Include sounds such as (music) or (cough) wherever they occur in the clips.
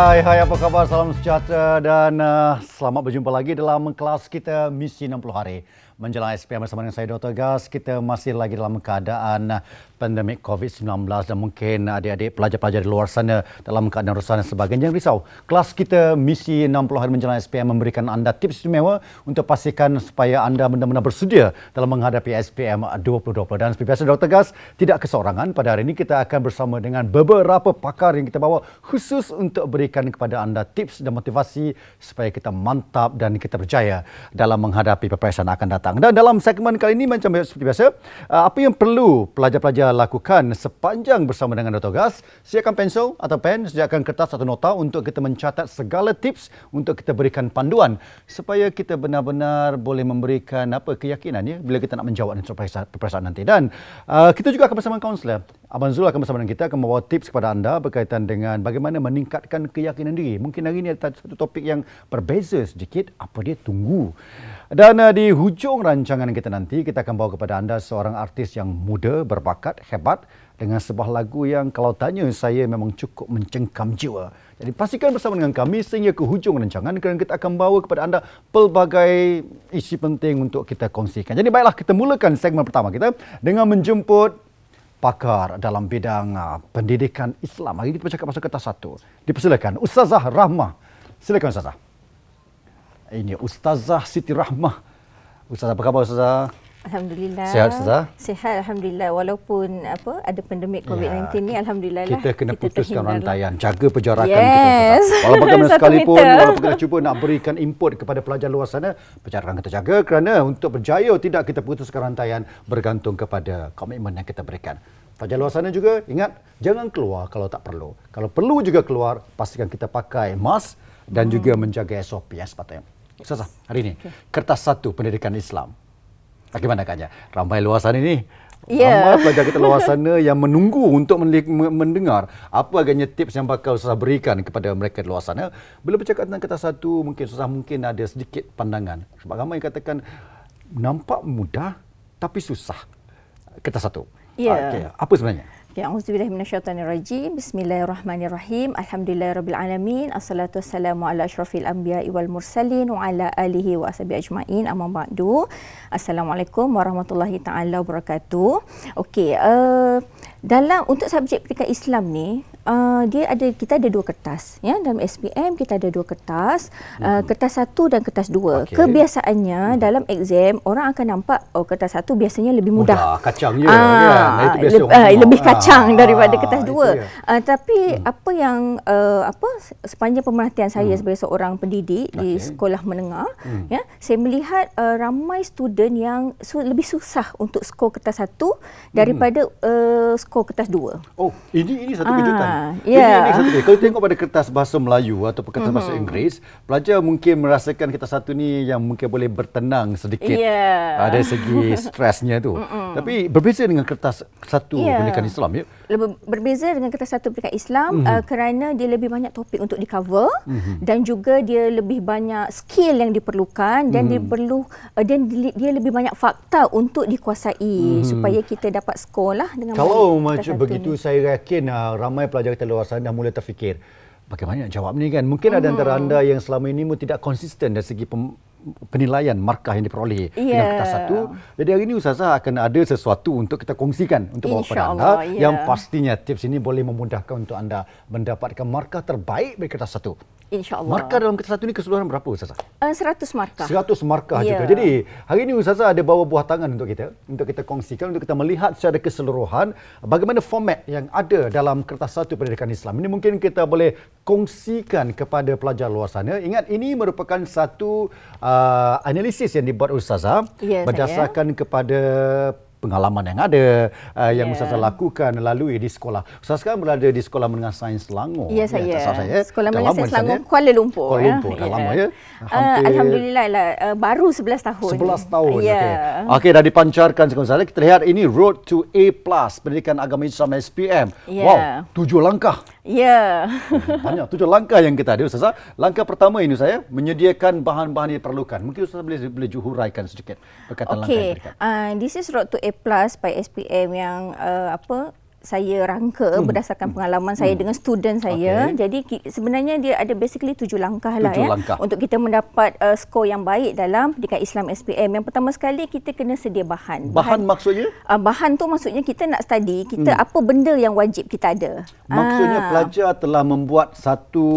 Hai, hai apa khabar? Salam sejahtera dan uh, selamat berjumpa lagi dalam kelas kita Misi 60 Hari. Menjelang SPM bersama dengan saya Dr. Gas, kita masih lagi dalam keadaan uh, pandemik COVID-19 dan mungkin adik-adik pelajar-pelajar di luar sana dalam keadaan resah dan sebagainya. Jangan risau, kelas kita Misi 60 Hari Menjelang SPM memberikan anda tips istimewa untuk pastikan supaya anda benar-benar bersedia dalam menghadapi SPM 2020. Dan seperti biasa Dr. Gas, tidak keseorangan. Pada hari ini kita akan bersama dengan beberapa pakar yang kita bawa khusus untuk berikan kepada anda tips dan motivasi supaya kita mantap dan kita berjaya dalam menghadapi peperiksaan akan datang. Dan dalam segmen kali ini macam seperti biasa, apa yang perlu pelajar-pelajar lakukan sepanjang bersama dengan Dr. Gas, siapkan pensel atau pen, sediakan kertas atau nota untuk kita mencatat segala tips untuk kita berikan panduan supaya kita benar-benar boleh memberikan apa keyakinan ya bila kita nak menjawab peperiksaan nanti. Dan uh, kita juga akan bersama kaunselor. Abang Zul akan bersama dengan kita akan membawa tips kepada anda berkaitan dengan bagaimana meningkatkan keyakinan diri. Mungkin hari ini ada satu topik yang berbeza sedikit. Apa dia tunggu? Dan uh, di hujung rancangan kita nanti, kita akan bawa kepada anda seorang artis yang muda, berbakat, hebat dengan sebuah lagu yang kalau tanya saya memang cukup mencengkam jiwa. Jadi pastikan bersama dengan kami sehingga ke hujung rancangan kerana kita akan bawa kepada anda pelbagai isi penting untuk kita kongsikan. Jadi baiklah kita mulakan segmen pertama kita dengan menjemput pakar dalam bidang uh, pendidikan Islam. Hari kita bercakap pasal kertas satu. Dipersilakan Ustazah Rahmah. Silakan Ustazah. Ini Ustazah Siti Rahmah. Ustazah apa khabar Ustazah? Alhamdulillah. Sehat Ustazah? Sehat Alhamdulillah. Walaupun apa ada pandemik COVID-19 ya, ni Alhamdulillah kita lah. Kita kena putuskan rantaian. Jaga perjarakan yes. kita Ustazah. Walaupun (laughs) bagaimana sekalipun, walaupun kita cuba nak berikan input kepada pelajar luar sana, perjarakan kita jaga kerana untuk berjaya tidak kita putuskan rantaian bergantung kepada komitmen yang kita berikan. Pelajar luar sana juga ingat jangan keluar kalau tak perlu. Kalau perlu juga keluar, pastikan kita pakai mask dan hmm. juga menjaga SOP yang sepatutnya. Ustazah, hari ini okay. kertas satu pendidikan Islam. Bagaimana agaknya? Ramai luar sana ini. Yeah. Ramai pelajar kita luar sana yang menunggu untuk mendengar apa agaknya tips yang bakal Ustazah berikan kepada mereka di luar sana. Bila bercakap tentang kertas satu, mungkin Ustazah mungkin ada sedikit pandangan. Sebab ramai yang katakan nampak mudah tapi susah. Kertas satu. Yeah. Okay. Apa sebenarnya? Ya, auzubillahi minasyaitonirrajim. Bismillahirrahmanirrahim. Alhamdulillahirabbil alamin. Assalatu wassalamu ala asyrafil anbiya'i wal mursalin wa ala alihi wa ashabi ajmain. Amma ba'du. Assalamualaikum warahmatullahi taala wabarakatuh. Okey, uh, dalam untuk subjek pendidikan Islam ni uh, dia ada kita ada dua kertas ya dalam SPM kita ada dua kertas uh, hmm. kertas satu dan kertas dua okay. kebiasaannya hmm. dalam exam orang akan nampak oh kertas satu biasanya lebih mudah, mudah kacang je uh, kan itu biasa le- uh, lebih kacang uh, daripada kertas dua uh, tapi hmm. apa yang uh, apa sepanjang pemerhatian saya hmm. sebagai seorang pendidik okay. di sekolah menengah hmm. ya saya melihat uh, ramai student yang su- lebih susah untuk skor kertas satu daripada hmm. uh, skor kertas dua. Oh, ini ini satu kejutan. Ah, yeah. Ini, ini satu Kalau (laughs) tengok pada kertas bahasa Melayu atau kertas mm-hmm. bahasa Inggeris, pelajar mungkin merasakan kertas satu ni yang mungkin boleh bertenang sedikit. Yeah. Ada segi (laughs) stresnya tu. Mm-hmm. Tapi berbeza dengan kertas satu yeah. pendidikan Islam ya. Lebih berbeza dengan kertas satu pendidikan Islam mm-hmm. uh, kerana dia lebih banyak topik untuk di cover mm-hmm. dan juga dia lebih banyak skill yang diperlukan dan mm. dia perlu uh, dan dia lebih banyak fakta untuk dikuasai mm-hmm. supaya kita dapat skor lah dengan Kalau macam begitu ini. saya yakin uh, ramai pelajar kita luar sana dah mula terfikir bagaimana nak jawab ni kan mungkin hmm. ada antara anda yang selama ini pun tidak konsisten dari segi pem, penilaian markah yang diperoleh yeah. dengan kertas satu. Jadi hari ini Ustazah akan ada sesuatu untuk kita kongsikan untuk bawa kepada anda yeah. yang pastinya tips ini boleh memudahkan untuk anda mendapatkan markah terbaik dari kertas satu. InsyaAllah. Markah dalam kertas satu ni keseluruhan berapa Ustazah? Uh, 100 markah. 100 markah yeah. juga. Jadi hari ini Ustazah ada bawa buah tangan untuk kita. Untuk kita kongsikan, untuk kita melihat secara keseluruhan bagaimana format yang ada dalam kertas satu pendidikan Islam. Ini mungkin kita boleh kongsikan kepada pelajar luar sana. Ingat ini merupakan satu uh, analisis yang dibuat Ustazah yeah, berdasarkan saya. kepada pengalaman yang ada uh, yang yeah. Ustazah lakukan lalui di sekolah. Ustazah sekarang berada di Sekolah Menengah Sains Selangor. Ya, saya. Ya, saya. Sekolah Menengah Sains Selangor, ya? Kuala Lumpur. Kuala Lumpur, ya. dah yeah. lama ya? Uh, Alhamdulillah, lah, uh, baru 11 tahun. 11 tahun, yeah. okey. Okey, dah dipancarkan sekarang Ustazah. Kita lihat ini Road to A+, Pendidikan Agama Islam SPM. Yeah. Wow, tujuh langkah. Ya. (laughs) Yeah. Banyak tujuh langkah yang kita ada Ustazah. Langkah pertama ini saya menyediakan bahan-bahan yang diperlukan. Mungkin Ustazah boleh boleh juhuraikan sedikit berkaitan okay. langkah yang uh, this is road to A+ by SPM yang uh, apa saya rangka hmm. berdasarkan pengalaman saya hmm. dengan student saya. Okey. Jadi sebenarnya dia ada basically tujuh langkah lah Tujuh ya langkah. untuk kita mendapat uh, skor yang baik dalam pendidikan Islam SPM. Yang pertama sekali kita kena sedia bahan. Bahan maksudnya? uh, bahan tu maksudnya kita nak study kita hmm. apa benda yang wajib kita ada. Maksudnya Ah. pelajar telah membuat satu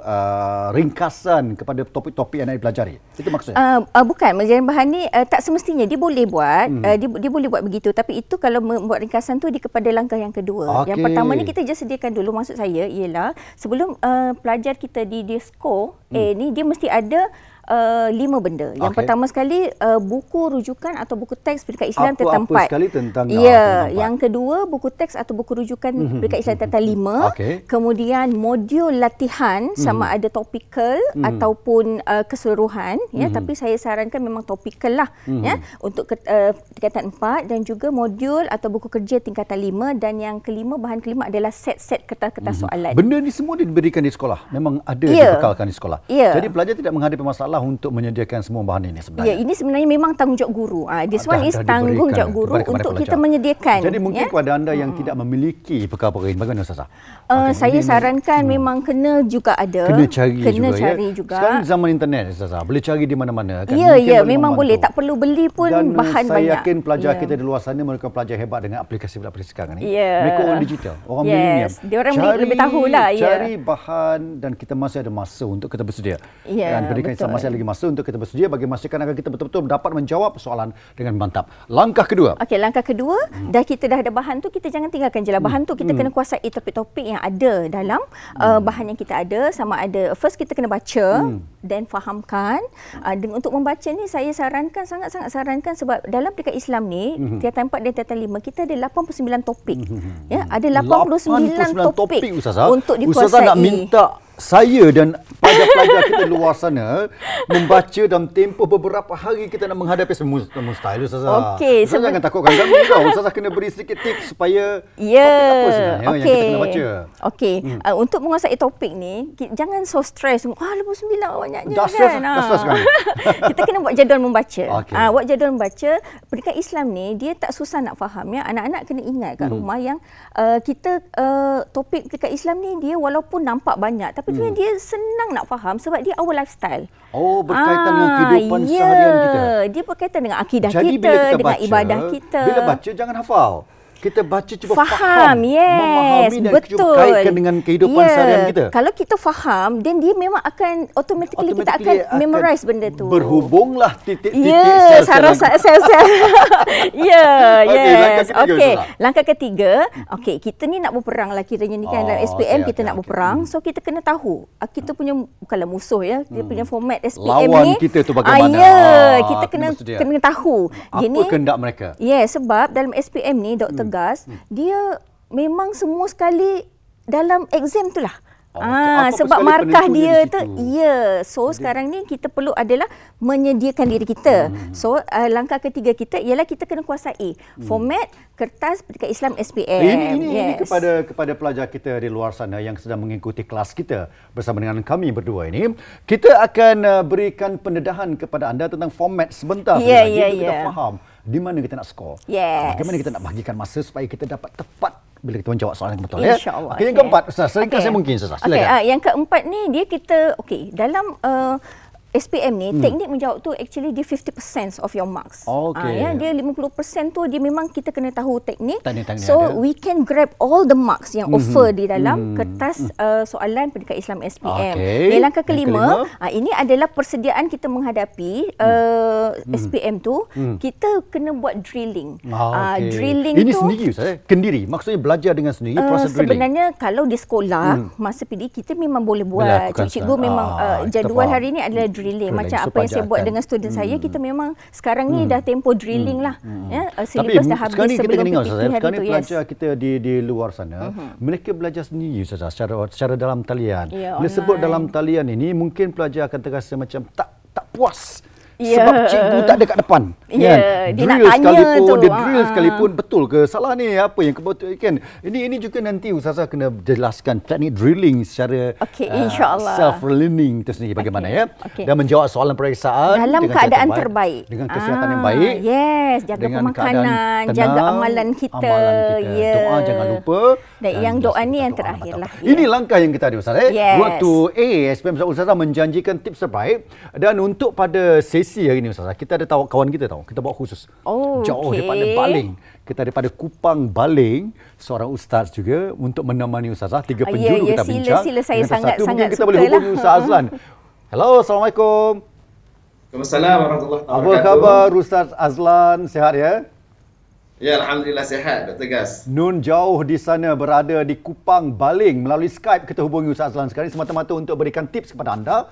uh, ringkasan kepada topik-topik yang nak dipelajari. Itu maksudnya? Uh, uh, bukan menjadi bahan ni uh, tak semestinya dia boleh buat hmm. uh, dia dia boleh buat begitu tapi itu kalau membuat ringkasan tu di kepada langkah yang kedua. Okey. Yang pertama ni kita just sediakan dulu maksud saya ialah sebelum uh, pelajar kita di dia score hmm. A ni dia mesti ada Uh, lima benda. Yang Okey. pertama sekali uh, buku rujukan atau buku teks pendidikan Islam Apa-apa tentang empat. sekali tentang, Ya, empat. yang kedua buku teks atau buku rujukan pendidikan Islam tentang lima. Okey. Kemudian modul latihan sama ada topikal ataupun uh, keseluruhan ya tapi saya sarankan memang topikal lah ya untuk ke, uh, tingkatan 4 dan juga modul atau buku kerja tingkatan 5 dan yang kelima bahan kelima adalah set-set kertas-kertas soalan. Benda ni semua diberikan di sekolah. Memang ada Ya. dibekalkan di sekolah. Ya. Jadi pelajar tidak menghadapi masalah untuk menyediakan semua bahan ini Ya, sebenarnya. ini sebenarnya memang tanggungjawab guru. Ah, this Dah- one is tanggungjawab guru untuk pelajar. kita menyediakan. Jadi mungkin ya. kepada anda yang tidak memiliki perkara-perkara ini, bagaimana Ustazah? Uh, Okey, saya ini- sarankan memang kena juga ada. kena cari kena juga cari ya. juga. Sekarang zaman internet Ustazah, boleh cari di mana-mana kan. Ya, Mungkin ya, memang membantu. boleh. Tak perlu beli pun Dan bahan saya banyak. yakin pelajar Ya. kita di luar sana mereka pelajar hebat dengan aplikasi-aplikasi sekarang ni. Ya. Mereka orang digital, orang Yes, milenial. diorang lebih tahulah, ya. Cari bahan dan kita masih ada masa untuk kita bersedia. Ya, dan pendidikan Islam betul. masih ada lagi masa untuk kita bersedia bagi memastikan agar kita betul-betul dapat menjawab soalan dengan mantap. Langkah kedua. Okey, langkah kedua, hmm. dah kita dah ada bahan tu, kita jangan tinggalkan je lah. Bahan tu Hmm. kita kena kuasai topik-topik yang ada dalam uh, bahan yang kita ada. Sama ada, first kita kena baca, Hmm. Then fahamkan. Uh, dan untuk membaca ni, saya sarankan, sangat-sangat sarankan sebab dalam pendidikan Islam ni, Hmm. tingkatan 4 dan tingkatan 5, kita ada 89 topik. Ya, ada 89, topik, Ustazah. untuk dikuasai. Ustazah nak minta saya dan pelajar-pelajar kita luar sana membaca dalam tempoh beberapa hari kita nak menghadapi semua mustahil Ustazah. Okey, Ustazah sebe- jangan takutkan kami tau. Ustazah kena beri sedikit tips supaya Ya. topik apa sebenarnya yang kita kena baca. Okey. Hmm. Uh, untuk menguasai topik ni, jangan so stress. Ah, lepas sembilan banyaknya Dah kan. stress, dah stress sekarang. (laughs) kita kena buat jadual membaca. Okey. Ah, buat jadual membaca. Pendidikan Islam ni dia tak susah nak faham ya. Anak-anak kena ingat kat Hmm. rumah yang uh, kita uh, topik pendidikan Islam ni dia walaupun nampak banyak tapi Hmm. dia senang nak faham sebab dia our lifestyle. Oh, berkaitan dengan Ah, kehidupan ya. seharian kita. Dia berkaitan dengan akidah Jadi kita, kita dengan baca, ibadah kita. Bila baca jangan hafal. Kita baca cuba faham, faham, yes, memahami dan betul. cuba kaitkan dengan kehidupan Ya, seharian kita. Kalau kita faham, then dia memang akan automatically, kita akan memorize benda tu. Berhubunglah titik-titik Ya, sel-sel saraf yang- sel-sel. (laughs) (laughs) Ya, Okey, langkah yes. ketiga, Okey, langkah ketiga, okey, kita ni nak berperang lah kiranya ni kan Oh, dalam SPM okey, kita okey, nak berperang. So kita kena tahu ah, kita punya bukanlah musuh ya, dia punya format SPM Hmm. Lawan ni. kita tu Ah, bagaimana? ya, Ah, kita kena kena tahu. Apa kehendak mereka? Ya, yeah, sebab dalam SPM ni Dr. Hmm. Gas, dia memang semua sekali dalam exam tu lah. Oh, Ah, sebab markah dia di tu, ya. So sekarang ni kita perlu adalah menyediakan diri kita. Hmm. So uh, langkah ketiga kita ialah kita kena kuasai format kertas pendidikan Islam SPM. Hmm. Ini, ini, ini Yes. kepada kepada pelajar kita di luar sana yang sedang mengikuti kelas kita bersama dengan kami berdua ini, kita akan uh, berikan pendedahan kepada anda tentang format sebentar saja ya, untuk kita ya. faham di mana kita nak skor. Yes. Bagaimana kita nak bahagikan masa supaya kita dapat tepat bila kita menjawab soalan yang betul ya. Okey, yang keempat, Ustaz, seringkali Okey. saya mungkin Ustaz. Silakan. ah, yang keempat ni dia kita okey, dalam uh, SPM ni hmm. teknik menjawab tu actually dia 50% of your marks. Okey. Ah, ya, dia 50% tu dia memang kita kena tahu teknik. Teknik-teknik so ada. we can grab all the marks yang offer di dalam kertas uh, soalan pendidikan Islam SPM. Okey. Yang langkah Yang kelima, kelima. ah, ini adalah persediaan kita menghadapi uh, SPM tu, kita kena buat drilling. Ah, Ah, okey. drilling Ini tu sendiri Ustaz, eh? kendiri. Maksudnya belajar dengan sendiri Uh, proses drilling. sebenarnya kalau di sekolah hmm. masa PD kita memang boleh buat. Cikgu memang Ah, uh, jadual hari ni adalah drilling. Drilling. Macam So, apa yang saya buat pelajar dengan student saya kita memang sekarang ni dah tempoh drilling lah. Ya, uh, Tapi syllabus dah habis sekarang ni kita sebelum kena ingat PPT hari sekarang ni tu. Yes. pelajar kita di di luar sana, mereka belajar sendiri Ustaz secara secara dalam talian. Ya, Bila sebut dalam talian ini mungkin pelajar akan terasa macam tak tak puas Ya. Sebab cikgu tak ada kat depan. Ya, dia nak tanya sekalipun, tu. Dia drill Ah. sekalipun betul ke salah ni apa yang kebetul kan. Ini ini juga nanti Ustazah kena jelaskan teknik drilling secara Okey, ah, insya-Allah. self learning itu sendiri bagaimana Okey, ya. okey. Dan menjawab soalan periksaan Dalam keadaan terbaik. Dengan kesihatan yang Ah, baik. Yes, jaga dengan pemakanan, keadaan jaga tenang, amalan kita. Amalan kita. Ya. Doa jangan lupa. Dan yang just doa ni yang terakhir lah. Ini langkah yang kita ada Ustaz eh. Yes. Waktu A SPM Ustazah menjanjikan tips terbaik dan untuk pada sesi hari ini Ustazah kita ada tahu kawan kita tahu. Kita bawa khusus. Oh, Jauh okey. daripada Baling. Kita daripada Kupang Baling seorang ustaz juga untuk menemani Ustazah tiga Ah, penjuru ya, ya, kita sila, bincang. sila. Saya Dengan sangat- satu, mungkin sangat kita boleh suka hubungi lah. Ustaz Azlan. (laughs) Hello, Assalamualaikum. Waalaikumsalam warahmatullahi Apa wabarakatuh. khabar Ustaz Azlan? Sehat ya? Ya, Alhamdulillah sihat, Dr. Gas. Nun jauh di sana berada di Kupang Baling melalui Skype kita hubungi Ustaz Azlan sekarang semata-mata untuk berikan tips kepada anda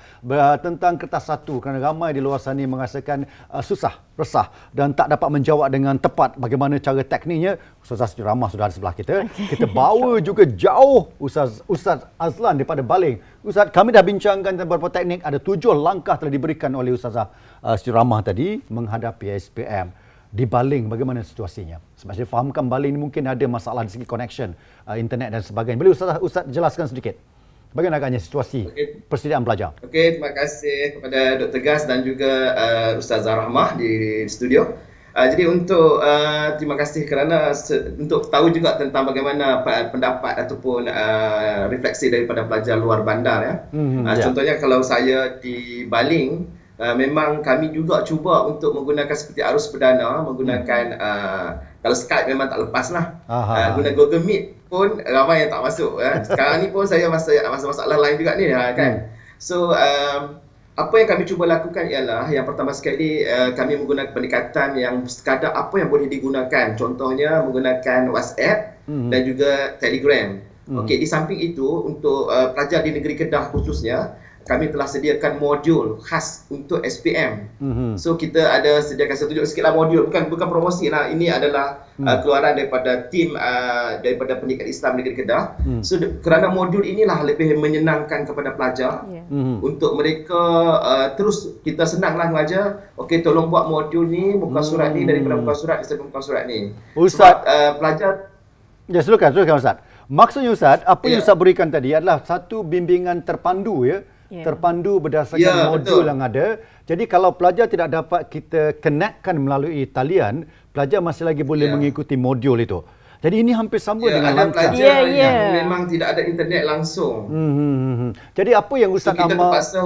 tentang kertas satu kerana ramai di luar sana merasakan uh, susah, resah dan tak dapat menjawab dengan tepat bagaimana cara tekniknya. Ustaz Ramah sudah ada sebelah kita. Kita bawa (laughs) juga jauh Ustaz Ustaz Azlan daripada Baling. Ustaz, kami dah bincangkan tentang beberapa teknik. Ada tujuh langkah telah diberikan oleh Ustazah uh, Ramah tadi menghadapi SPM di Baling bagaimana situasinya? Sebab saya fahamkan Baling ni mungkin ada masalah dari segi connection, uh, internet dan sebagainya. Boleh Ustaz, Ustaz jelaskan sedikit? Bagaimana agaknya situasi Okey. persediaan pelajar? Okey, terima kasih kepada Dr. Gas dan juga uh, Ustazah Rahmah di studio. Uh, jadi untuk uh, terima kasih kerana se- untuk tahu juga tentang bagaimana pa- pendapat ataupun uh, refleksi daripada pelajar luar bandar ya. Mhm, uh, ya. Contohnya kalau saya di Baling, uh, memang kami juga cuba untuk menggunakan seperti arus perdana, menggunakan uh, kalau Skype memang tak lepas lah. Aha. Uh, guna Google Meet pun ramai yang tak masuk. Ya. (laughs) Sekarang ni pun saya masa masa masalah lain juga ni ha, kan. So um, apa yang kami cuba lakukan ialah yang pertama sekali uh, kami menggunakan pendekatan yang sekadar apa yang boleh digunakan. Contohnya menggunakan WhatsApp Mhm. dan juga Telegram. Mhm. Okey, di samping itu untuk uh, pelajar di negeri Kedah khususnya kami telah sediakan modul khas untuk SPM. Mhm. So kita ada sediakan saya tunjuk sikitlah modul bukan bukan promosi lah ini adalah Hmm. uh, keluaran daripada tim uh, daripada pendidikan Islam negeri Kedah. Hmm. So de- kerana modul inilah lebih menyenangkan kepada pelajar Ya. Mhm. untuk mereka uh, terus kita senanglah mengajar okey tolong buat modul ni muka surat ni daripada Hmm. muka surat ni sampai muka surat ni. Ustaz. Sebab uh, pelajar Ya, silakan, silakan Ustaz. Maksudnya Ustaz, apa yang Ya. Ustaz berikan tadi adalah satu bimbingan terpandu ya. Ya. Terpandu berdasarkan Ya, modul betul. yang ada. Jadi kalau pelajar tidak dapat kita connectkan melalui talian, pelajar masih lagi boleh Ya. mengikuti modul itu. Jadi ini hampir sama ya, dengan ada langkah. pelajar Ya, ya. yang memang tidak ada internet langsung. Hmm, hmm, hmm, hmm. Jadi apa yang So Ustaz kita Amal terpaksa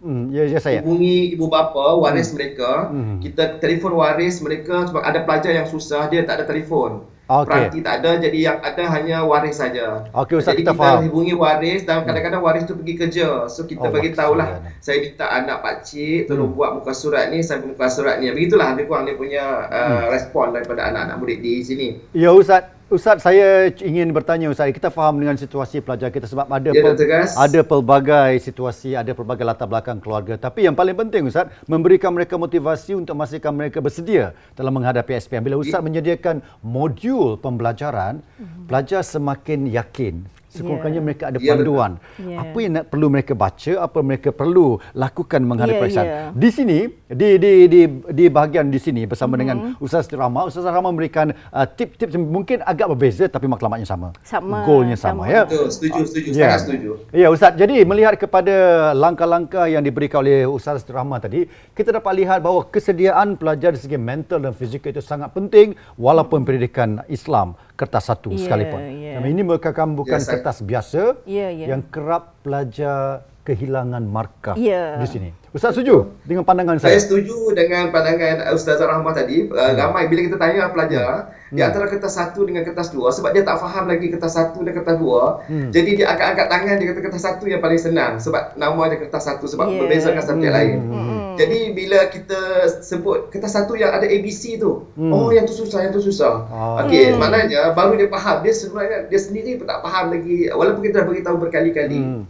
hmm, ya, ya saya. hubungi ibu bapa waris mereka Hmm. kita telefon waris mereka sebab ada pelajar yang susah dia tak ada telefon Okey. peranti tak ada jadi yang ada hanya waris saja Okey, Ustaz, jadi kita kita, faham. hubungi waris dan kadang-kadang waris tu pergi kerja so kita Oh, bagi tahulah saya minta anak pak cik tolong Hmm. buat muka surat ni sampai muka surat ni begitulah lebih kurang dia punya Hmm. uh, respon daripada anak-anak murid di sini Ya Ustaz, Ustaz saya ingin bertanya Ustaz, kita faham dengan situasi pelajar kita sebab ada Ya, pel- ada pelbagai situasi, ada pelbagai latar belakang keluarga. Tapi yang paling penting Ustaz, memberikan mereka motivasi untuk memastikan mereka bersedia dalam menghadapi SPM. Bila Ustaz menyediakan modul pembelajaran, pelajar semakin yakin. Sekurang-kurangnya Ya. mereka ada Ya, panduan. Ya. Apa yang nak perlu mereka baca, apa mereka perlu lakukan menghadapi Ya, periksaan. ya. Di sini di di di di bahagian di sini bersama Mhm. dengan Ustaz Rama, Ustaz Rama memberikan uh, tip-tip mungkin agak berbeza tapi maklumatnya sama. Sama, Goalnya sama, sama. ya. betul setuju setuju Ya. sangat setuju Ya Ustaz, jadi melihat kepada langkah-langkah yang diberikan oleh Ustaz Rahman tadi, kita dapat lihat bahawa kesediaan pelajar dari segi mental dan fizikal itu sangat penting walaupun pendidikan Islam kertas satu Ya, sekalipun. Dan ini merupakan bukan saya- kertas biasa Ya, ya. yang kerap pelajar kehilangan markah Ya. di sini. Ustaz setuju dengan pandangan Saya saya? setuju dengan pandangan Ustazah Rahmah tadi. Uh, ramai bila kita tanya pelajar di antara kertas satu dengan kertas dua sebab dia tak faham lagi kertas satu dan kertas dua. Hmm. Jadi dia angkat-angkat tangan dia kata kertas satu yang paling senang sebab nama dia kertas satu sebab Yeah. berbeza dengan subjek lain. Mm-mm. Jadi bila kita sebut kertas satu yang ada ABC tu, Hmm. oh yang tu susah, yang tu susah. Ah. Okey, Hmm. maknanya baru dia faham. Dia sebenarnya dia sendiri pun tak faham lagi walaupun kita dah beritahu berkali-kali. Hmm.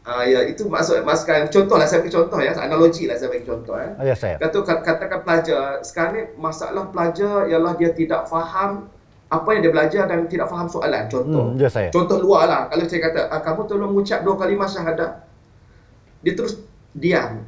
Ah ya, itu maksud masukkan contohlah saya bagi contoh ya, analogi lah saya bagi contoh ya. Ya saya. Kata katakan pelajar sekarang ni masalah pelajar ialah dia tidak faham apa yang dia belajar dan tidak faham soalan. Contoh. Hmm, ya saya. Contoh luar lah. Kalau saya kata, ah, kamu tolong ucap dua kalimah syahadah. Dia terus diam.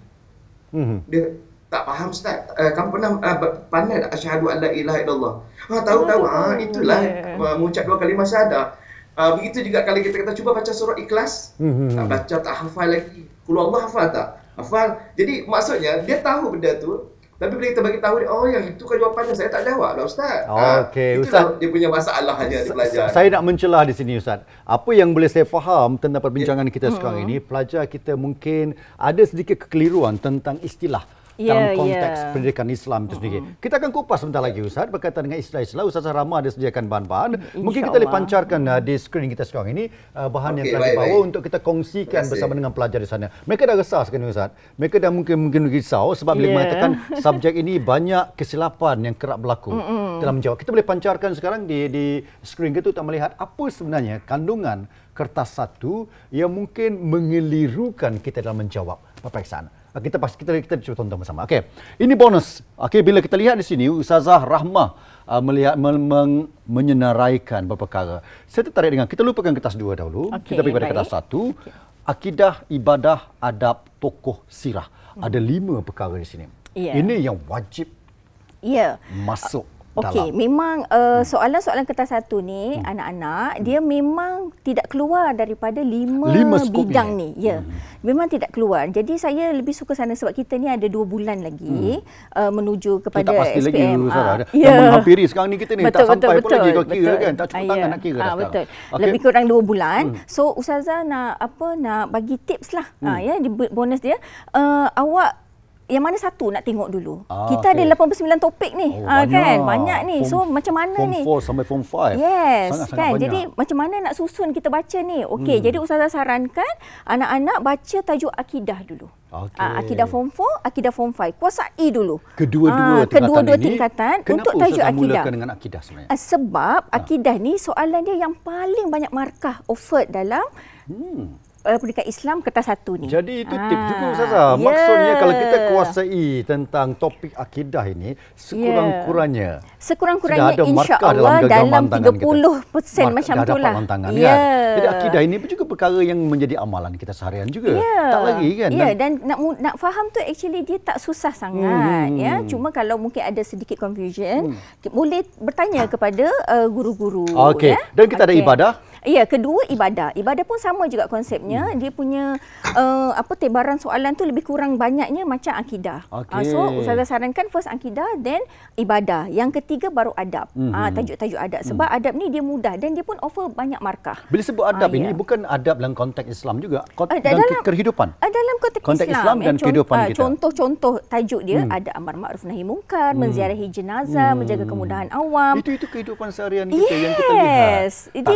Hmm. Dia tak faham Ustaz. Uh, kamu pernah uh, pandai tak asyhadu an la ilaha illallah? Ha tahu tahu. Ah itulah Yeah. uh, mengucap dua kalimah syahadah. Uh, begitu juga kalau kita kata cuba baca surah Ikhlas, Hmm. tak baca tak hafal lagi. Kalau Allah hafal tak? Hafal. Jadi maksudnya dia tahu benda tu tapi bila kita bagi tahu dia, oh yang itu kan jawapannya saya tak jawab lah Ustaz. Ah, Okey, itulah Ustaz. Dia punya masalahnya dia belajar. Saya nak mencelah di sini Ustaz. Apa yang boleh saya faham tentang perbincangan kita Ya. sekarang ini, pelajar kita mungkin ada sedikit kekeliruan tentang istilah Ya, dalam konteks ya. pendidikan Islam itu sendiri. Kita akan kupas sebentar lagi Ustaz berkaitan dengan istilah-istilah. Ustazah Rahma ada sediakan bahan-bahan. Mungkin kita boleh pancarkan uh, di skrin kita sekarang ini uh, bahan yang Okey, telah dibawa baik. untuk kita kongsikan bersama dengan pelajar di sana. Mereka dah resah sekarang Ustaz. Mereka dah mungkin mungkin risau sebab bila Ya. mengatakan subjek ini banyak kesilapan yang kerap berlaku dalam menjawab. Kita boleh pancarkan sekarang di di skrin kita untuk melihat apa sebenarnya kandungan kertas satu yang mungkin mengelirukan kita dalam menjawab peperiksaan. Ah, Kita pas kita kita cuba tonton bersama. Okey. Ini bonus. Okey, bila kita lihat di sini Ustazah Rahmah uh, melihat men, men, menyenaraikan beberapa perkara. Saya tertarik dengan kita lupakan kertas dua dahulu. Okey, kita pergi pada baik. kertas satu. Akidah, ibadah, adab, tokoh, sirah. Ada lima perkara di sini. Ya. Ini yang wajib Ya. masuk Okey, memang uh, soalan-soalan kertas satu ni Hmm. anak-anak dia memang tidak keluar daripada lima, Lima bidang ini. ni. Ya. Memang tidak keluar. Jadi saya lebih suka sana sebab kita ni ada dua bulan lagi uh, menuju Kita kepada tak pasti lagi SPM. Ustaz. Ah, Ada yang menghampiri sekarang ni kita ni tak sampai pun lagi kau kira kan. Tak cukup Ah, tangan ya. nak kira dah Ah, sekarang. Betul. Okey. Lebih kurang dua bulan. So Ustazah nak apa nak bagi tips lah. Hmm. Ah, ya di bonus dia. Uh, awak yang mana satu nak tengok dulu. Ah, kita okey. ada 89 topik ni. Oh, Ah, kan? Banyak ni. so Form- macam mana form ni? 4 sampai form 5. Yes, Sangat-sangat kan. banyak. Jadi macam mana nak susun kita baca ni? Okey, Hmm. jadi ustazah sarankan anak-anak baca tajuk akidah dulu. Okey. Ah, akidah form 4, akidah form 5. Kuasai dulu. Kedua-dua Ah, tingkatan kedua-dua ini, tingkatan kenapa untuk tajuk Ustazah akidah. mulakan dengan akidah sebenarnya? Ah, sebab akidah ni soalan dia yang paling banyak markah offered dalam Hmm. Uh, pendidikan Islam kertas satu ni. Jadi itu tips Ah, juga Ustazah. ya. Maksudnya kalau kita kuasai tentang topik akidah ini, sekurang-kurangnya Sekurang-kurangnya ada markah insya-Allah dalam dalam, genggaman tangan kita. 30% Markah macam dah tu dapat lah. lantangan Ya. kan. Jadi akidah ini juga perkara yang menjadi amalan kita seharian juga. Ya. Tak lagi kan. Ya, dan nak mu- nak faham tu actually dia tak susah sangat Hmm. ya. Cuma kalau mungkin ada sedikit confusion, ki- boleh bertanya kepada uh, guru-guru Okey. ya. Dan kita ada Okey. ibadah? Ya, kedua ibadah. Ibadah pun sama juga konsepnya. Hmm. Dia punya uh, apa tebaran soalan tu lebih kurang banyaknya macam akidah. Ah, Okey. so ustazah sarankan first akidah then ibadah. Yang ketiga baru adab. Ah, tajuk-tajuk adab. Sebab adab ni dia mudah dan dia pun offer banyak markah. Bila sebut adab Ah, ini ya. bukan adab dalam konteks Islam juga, kont- Ah, dalam dalam- ke- kehidupan. Ah, dalam konteks, Konteks Islam, Islam dan eh, con- kehidupan ah, kita. Contoh-contoh tajuk dia ada amar ma'ruf nahi mungkar, menziarahi jenazah, menjaga kemudahan awam. Itu itu kehidupan seharian kita yang kita lihat. Yes. Jadi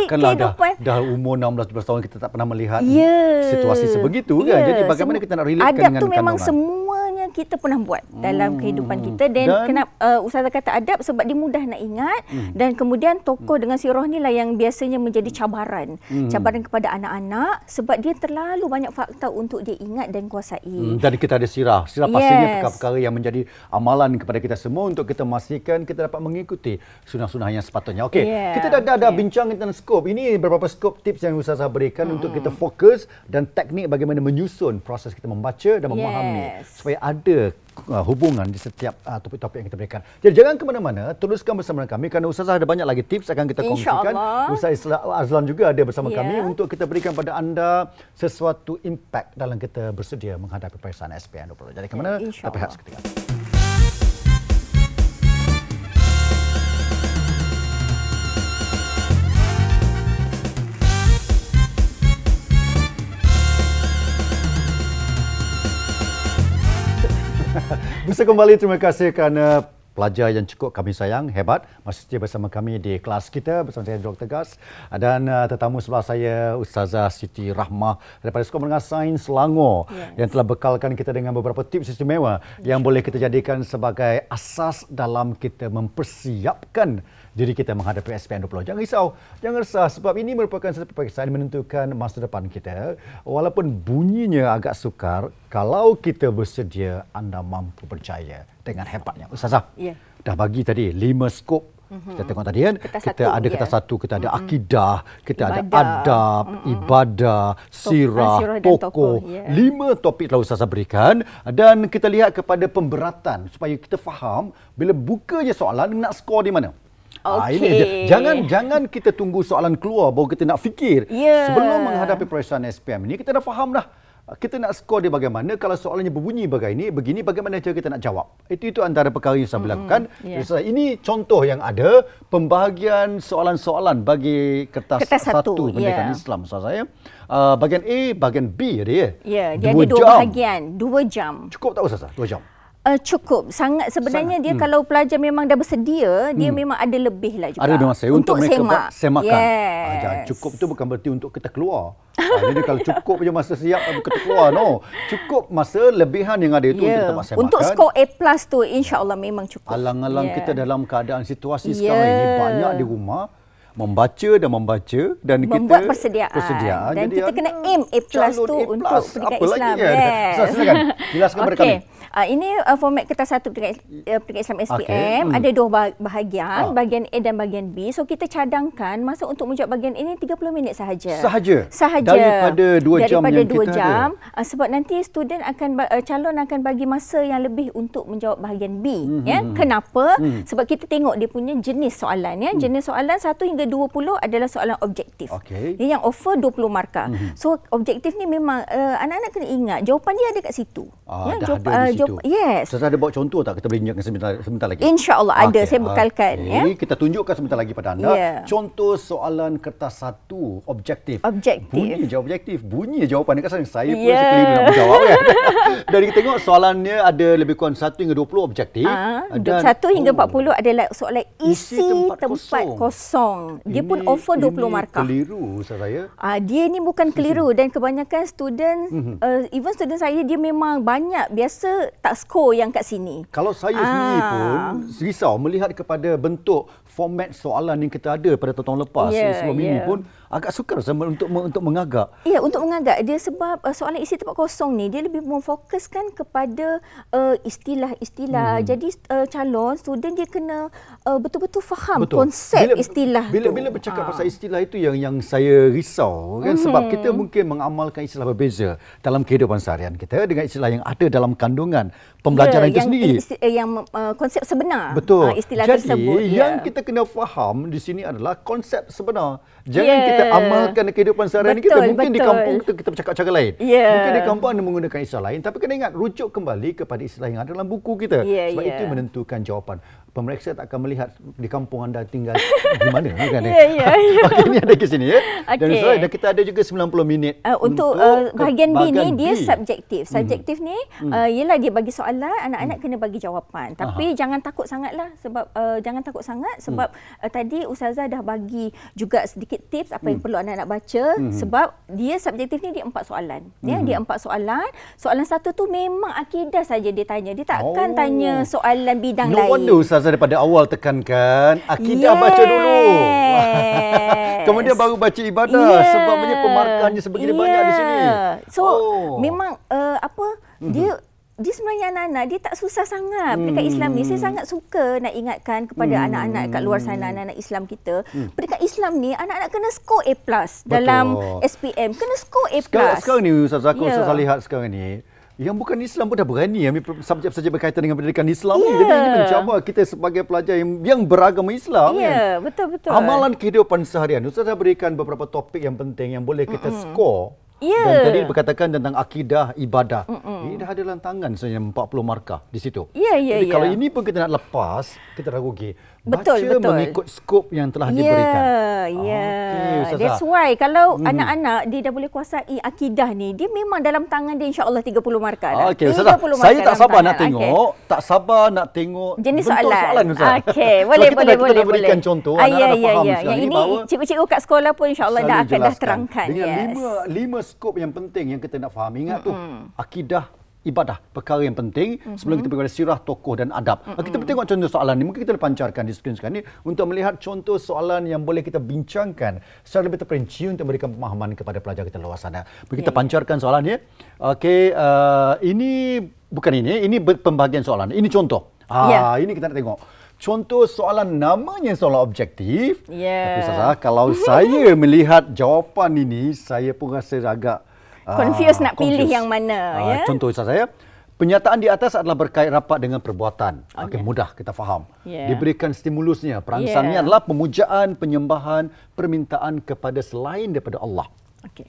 Kehidupan- dah, umur 16-17 tahun kita tak pernah melihat Ya. situasi sebegitu kan. Ya, Jadi bagaimana semu- kita nak adab dengan tu memang kandungan? Semuanya kita pernah buat dalam kehidupan kita dan, Dan- kenapa uh, ustazah kata adab sebab dia mudah nak ingat dan kemudian tokoh dengan sirah ni lah yang biasanya menjadi cabaran. Cabaran kepada anak-anak sebab dia terlalu banyak fakta untuk dia ingat dan kuasai. Hmm, dan kita ada sirah. Sirah pastinya Yes. perkara-perkara yang menjadi amalan kepada kita semua untuk kita memastikan kita dapat mengikuti sunah-sunah yang sepatutnya. Okey, Yeah, kita dah, dah, dah okay. bincang tentang skop. Ini beberapa skop tips yang Ustazah berikan untuk kita fokus dan teknik bagaimana menyusun proses kita membaca dan memahami Yes. supaya ada uh, hubungan di setiap uh, topik-topik yang kita berikan. Jadi jangan ke mana-mana, teruskan bersama kami kerana Ustazah ada banyak lagi tips akan kita kongsikan. InsyaAllah. Ustaz Isla- Azlan juga ada bersama Ya. kami untuk kita berikan pada anda sesuatu impact dalam kita bersedia menghadapi peperiksaan SPM 20. Jadi ke mana? Ya, Kita rehat Bisa kembali terima kasih kerana pelajar yang cukup kami sayang, hebat masih setia bersama kami di kelas kita bersama saya Dr. Gas dan uh, tetamu sebelah saya Ustazah Siti Rahmah daripada Sekolah Menengah Sains Selangor Yes. yang telah bekalkan kita dengan beberapa tips istimewa yang boleh kita jadikan sebagai asas dalam kita mempersiapkan diri kita menghadapi SPM 20. Jangan risau, jangan resah sebab ini merupakan satu peperiksaan menentukan masa depan kita. Walaupun bunyinya agak sukar, kalau kita bersedia anda mampu berjaya dengan hebatnya. Ustazah, Ya. dah bagi tadi lima skop Kita tengok tadi kan, Kertas kita satu, ada ya. kertas satu, kita ada akidah, kita ada Ibadah. adab, ibadah, sirah, sirah tokoh. tokoh, ya. Lima topik telah Ustazah berikan dan kita lihat kepada pemberatan supaya kita faham bila buka je soalan nak skor di mana. Ah, ini dia. Jangan jangan kita tunggu soalan keluar baru kita nak fikir. Ya. Sebelum menghadapi peperiksaan SPM ini kita dah faham dah kita nak skor dia bagaimana kalau soalannya berbunyi begini begini bagaimana cara kita nak jawab itu itu antara perkara yang saya lakukan ya. so, ini contoh yang ada pembahagian soalan-soalan bagi kertas, Kertas satu, pendidikan ya. Islam saya uh, bahagian A bahagian B dia Ya, dia Dua ada dua jam. bahagian, dua jam. cukup tak Ustaz dua jam Uh, cukup sangat sebenarnya dia kalau pelajar memang dah bersedia dia memang ada lebih lah juga Hmm. ada memang saya untuk, mereka semak. buat semakan. yes. Ah, cukup tu bukan berarti untuk kita keluar. Ah, jadi kalau cukup je masa siap baru kita keluar no. Cukup masa lebihan yang ada itu untuk Ya. kita semakan. Untuk skor A plus tu insya-Allah memang cukup. Alang-alang Ya. kita dalam keadaan situasi Ya. sekarang ini banyak di rumah membaca dan membaca dan membuat kita persediaan. persediaan. dan Jadi kita kena aim A tu A+. untuk pendidikan Apa lagi Islam. ya? Yes. Silakan. Jelaskan kepada kami. Uh, ini uh, format kertas satu uh, pendidikan Islam SPM. Hmm. Ada dua bah- bahagian, Ah. bahagian A dan bahagian B. So kita cadangkan masa untuk menjawab bahagian ini 30 minit sahaja. Sahaja? Sahaja. Daripada dua jam Daripada yang dua kita jam. Uh, sebab nanti student akan uh, calon akan bagi masa yang lebih untuk menjawab bahagian B. Hmm, ya. Kenapa? Sebab kita tengok dia punya jenis soalan ya. Jenis soalan 1 hingga 20 adalah soalan objektif. Dia yang offer 20 markah. Mm-hmm. So objektif ni memang uh, anak-anak kena ingat jawapan dia ada kat situ. Ah, dah jawab- ada di situ. Jawab- yes. Ustaz ada bawa contoh tak? Kita boleh tunjukkan sebentar, sebentar lagi. InsyaAllah ada. Okey, Saya bekalkan. okey. Ya. Kita tunjukkan sebentar lagi pada anda. Ya. Contoh soalan kertas satu, objektif. Objektif. Bunyi je objektif. Bunyi jawapan dekat sana. Saya pun Ya. sekeliru nak menjawab (laughs) kan. Dan kita tengok soalannya ada lebih kurang 1 hingga 20 objektif. Ah, Dan- 21 hingga oh. 40 adalah soalan Isi isi, tempat tempat, kosong. kosong. Dia pun Ini- offer 20 ini markah. keliru Ustaz saya. Ah, dia ni bukan keliru dan kebanyakan student Mhm. uh, even student saya dia memang banyak biasa tak score yang kat sini. Kalau saya sendiri Ah. pun risau melihat kepada bentuk format soalan yang kita ada pada tahun-tahun lepas Ya, sebelum ini ya. pun agak sukar untuk untuk mengagak. Ya, untuk mengagak dia sebab uh, soalan isi tempat kosong ni dia lebih memfokuskan kepada uh, istilah-istilah. Hmm. Jadi uh, calon student dia kena uh, betul-betul faham konsep istilah bila, tu. Bila bercakap Ah. pasal istilah itu yang yang saya risau kan sebab kita mungkin mengamalkan istilah berbeza dalam kehidupan seharian kita dengan istilah yang ada dalam kandungan pembelajaran ya, itu yang, sendiri. isti- yang uh, konsep sebenar. Betul. Uh, istilah Jadi, tersebut. yang ya. kita kena faham di sini adalah konsep sebenar. Jangan Ya. kita amalkan di kehidupan seharian kita. Betul, Mungkin di betul. kampung kita, kita bercakap cara lain. Ya. Mungkin di kampung anda menggunakan istilah lain. Tapi kena ingat, rujuk kembali kepada istilah yang ada dalam buku kita. Ya, Sebab ya. itu menentukan jawapan. Pemeriksa tak akan melihat di kampung anda tinggal (laughs) di mana. Kan? Ya, ya, (laughs) ya. Okey, ini ada ke sini ya. Dan, Okey. sorry, dan kita ada juga 90 minit. Uh, untuk uh, ke bahagian B ni dia B. subjektif. Subjektif ni uh, ialah dia bagi soalan, anak-anak kena bagi jawapan. Tapi jangan takut sangatlah sebab uh, jangan takut sangat sebab uh, tadi ustazah dah bagi juga sedikit tips apa yang perlu anak-anak baca sebab dia subjektif ni dia empat soalan. Ya, dia empat soalan. Soalan satu tu memang akidah saja dia tanya. Dia tak akan Oh. tanya soalan bidang No lain. wonder Ustazah daripada awal tekankan akidah baca dulu. Yes. (laughs) Kemudian baru baca ibadah Yeah. sebabnya pemarkahnya sebegini Yeah. banyak di sini. So Oh. memang uh, apa dia dia sebenarnya anak-anak dia tak susah sangat pendidikan Islam ni. Saya sangat suka nak ingatkan kepada anak-anak kat luar sana anak-anak Islam kita. Pendidikan Islam ni anak-anak kena skor A+ dalam SPM. Kena skor A+. Sekarang, sekarang ni Ustazah, aku Ya. Ustazah lihat sekarang ni, yang bukan Islam pun dah berani ambil subjek-subjek berkaitan dengan pendidikan Islam ni. Ya. Jadi ini mencabar kita sebagai pelajar yang, yang beragama Islam. kan? Ya, betul-betul. Amalan kehidupan seharian. Ustazah berikan beberapa topik yang penting yang boleh kita skor. Ya. Dan tadi berkatakan tentang akidah, ibadah. Ini dah ada lantangan sebenarnya 40 markah di situ. Ya, ya, Jadi ya. kalau ini pun kita nak lepas, kita dah rugi. Betul, Baca betul. mengikut skop yang telah Ya, diberikan. ya. Okey, Ustazah. That's why kalau anak-anak dia dah boleh kuasai akidah ni, dia memang dalam tangan dia insya-Allah 30 markah dah. Okey, Ustazah. 30 Saya markah tak dalam sabar tangan. nak tengok, tak sabar nak tengok Jenis bentuk soalan. soalan Ustaz. Okey, Sebab boleh kita boleh dah, kita boleh dah berikan boleh. contoh, Ah, anak ya, dah ya, faham ya. sekarang Yang ni ini cikgu-cikgu kat sekolah pun insya-Allah dah akan dah jelaskan. terangkan. Dengan yes. lima lima skop yang penting yang kita nak faham. Ingat tu, akidah ibadah perkara yang penting sebelum kita pergi pada sirah tokoh dan adab. Kita tengok contoh soalan ni mungkin kita pancarkan di skrin sekarang ni untuk melihat contoh soalan yang boleh kita bincangkan secara lebih terperinci untuk memberikan pemahaman kepada pelajar kita luar sana. Mari kita pancarkan soalan ya. Okey, uh, ini bukan ini, ini pembahagian soalan. Ini contoh. Ah, Ya. ini kita nak tengok. Contoh soalan namanya soalan objektif. Ya. Tapi Ustazah, kalau saya (laughs) melihat jawapan ini, saya pun rasa agak ah, Confused nak pilih yang mana, Ah, ya? Contoh Ustazah ya. Penyataan di atas adalah berkait rapat dengan perbuatan. Okey, Okey. mudah kita faham. Ya. Diberikan stimulusnya. Perancannya Ya. adalah pemujaan, penyembahan, permintaan kepada selain daripada Allah. Okey.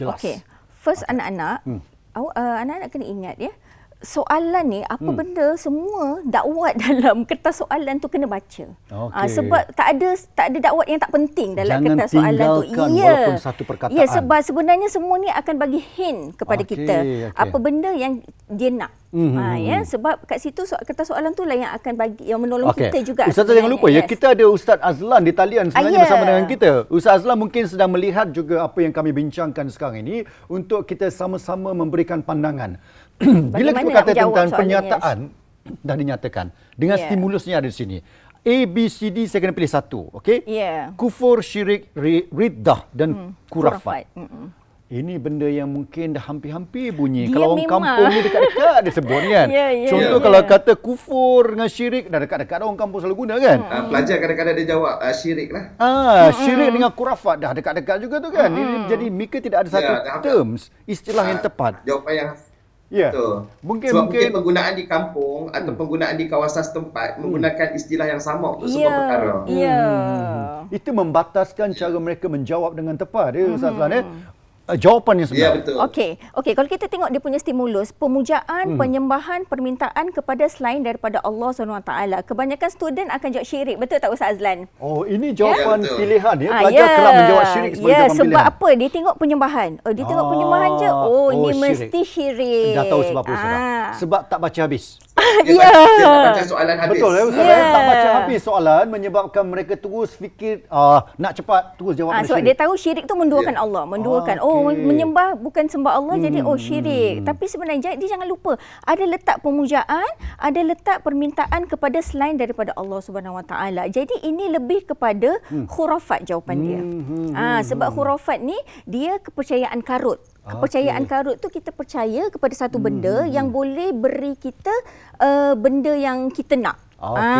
Jelas. Okey. First anak-anak, hmm. uh, anak-anak kena ingat ya. Soalan ni apa Hmm. benda semua dakwat (laughs) dalam kertas soalan tu kena baca. Ah, Okey. sebab tak ada tak ada dakwat yang tak penting dalam Jangan kertas soalan tu. tinggalkan walaupun satu perkataan. Ya, sebab sebenarnya semua ni akan bagi hint kepada Okey, kita okey. apa benda yang dia nak. Mhm, Ha, ya, sebab kat situ so, kertas soalan tu lah yang akan bagi yang menolong Okey. kita juga. Ustazah jangan lupa ya, Yes. kita ada Ustaz Azlan di talian sebenarnya Ah, ya. bersama dengan kita. Ustaz Azlan mungkin sedang melihat juga apa yang kami bincangkan sekarang ini untuk kita sama-sama memberikan pandangan. Bila kita berkata tentang soalan, penyataan dah dinyatakan dengan Ya. stimulusnya ada di sini. A, B, C, D saya kena pilih satu. Okey? Ya. Kufur, syirik, ri- riddah dan kurafat. Khurafat. Mm-mm. Ini benda yang mungkin dah hampir-hampir bunyi. Dia kalau orang memang. kampung ni dekat-dekat dia sebut kan. (laughs) Ya, ya, Contoh ya. kalau kata kufur dengan syirik dah dekat-dekat orang kampung selalu guna kan. Uh, pelajar kadang-kadang dia jawab uh, syirik lah. Ah, syirik dengan kurafat dah dekat-dekat juga tu kan. Ini jadi mereka tidak ada satu Ya, dah hampir. terms, istilah yang Ah, tepat. Jawapan yang Ya. betul. Mungkin Sebab mungkin mungkin penggunaan di kampung atau penggunaan di kawasan setempat menggunakan istilah yang sama untuk sebuah Ya. perkara. Ya. itu membataskan cara mereka menjawab dengan tepat ya Ustaz Azlan ya. Uh, jawapan yang Ya sebenar. betul. Okey, okey. Kalau kita tengok dia punya stimulus, pemujaan, hmm. penyembahan, permintaan kepada selain daripada Allah SWT. Kebanyakan student akan jawab syirik. Betul tak Ustaz Azlan? Oh, ini jawapan Ya, betul. pilihan ya. Ah, Pelajar kerap menjawab syirik sebagai ya, jawapan sebab pilihan. apa? Dia tengok penyembahan. Oh, dia tengok Ah, penyembahan je. Oh, oh, ini syirik. mesti syirik. Dah tahu sebab apa Ustaz. Ah. Sebab tak baca habis. Dia, (laughs) Ya. baca, dia tak baca soalan habis. Betul ya Ustaz. Ya. ya? Tak baca habis soalan menyebabkan mereka terus fikir ah nak cepat terus jawab Ah, sebab syirik. dia tahu syirik tu menduakan Ya. Allah, menduakan. Ah, Oh, okey. menyembah bukan sembah Allah jadi oh Hmm. syirik. Tapi sebenarnya dia jangan lupa ada letak pemujaan, ada letak permintaan kepada selain daripada Allah Subhanahu Wa Taala. Jadi ini lebih kepada Hmm. khurafat jawapan dia. Ah, sebab khurafat ni dia kepercayaan karut. Kepercayaan Okey. karut tu kita percaya kepada satu benda Hmm. yang boleh beri kita uh, benda yang kita nak. Okey, Ah,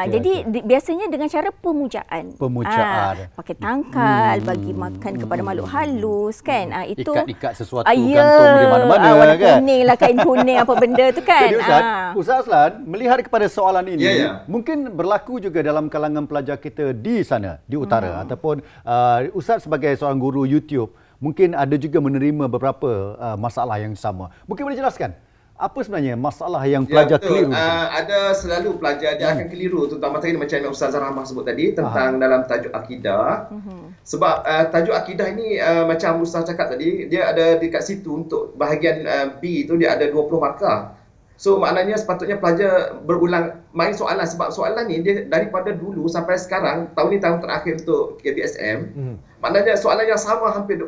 okey, jadi okey. di- biasanya dengan cara pemujaan. Pemujaan. Ah, pakai tangkal, bagi makan kepada makhluk halus kan. Ah itu Ikat-ikat sesuatu, ah, ya. gantung di mana-mana, ah, warna kan? kuning lah kain kuning apa benda tu kan. Jadi Ustaz, Ah. Ustaz Aslan melihat kepada soalan ini, Ya, ya. mungkin berlaku juga dalam kalangan pelajar kita di sana, di Hmm. utara ataupun uh, Ustaz sebagai seorang guru YouTube, mungkin ada juga menerima beberapa uh, masalah yang sama. Mungkin boleh jelaskan apa sebenarnya masalah yang pelajar ya, betul. keliru? Hmm. Uh, ada selalu pelajar dia akan keliru terutama tadi macam yang Ustazah Rahmah sebut tadi tentang dalam tajuk akidah. Mhm. Sebab uh, tajuk akidah ini uh, macam Ustaz cakap tadi dia ada dekat situ untuk bahagian uh, B tu dia ada 20 markah. So maknanya sepatutnya pelajar berulang main soalan sebab soalan ni dia daripada dulu sampai sekarang tahun ni tahun terakhir untuk KBSM. Hmm. Maknanya soalan yang sama hampir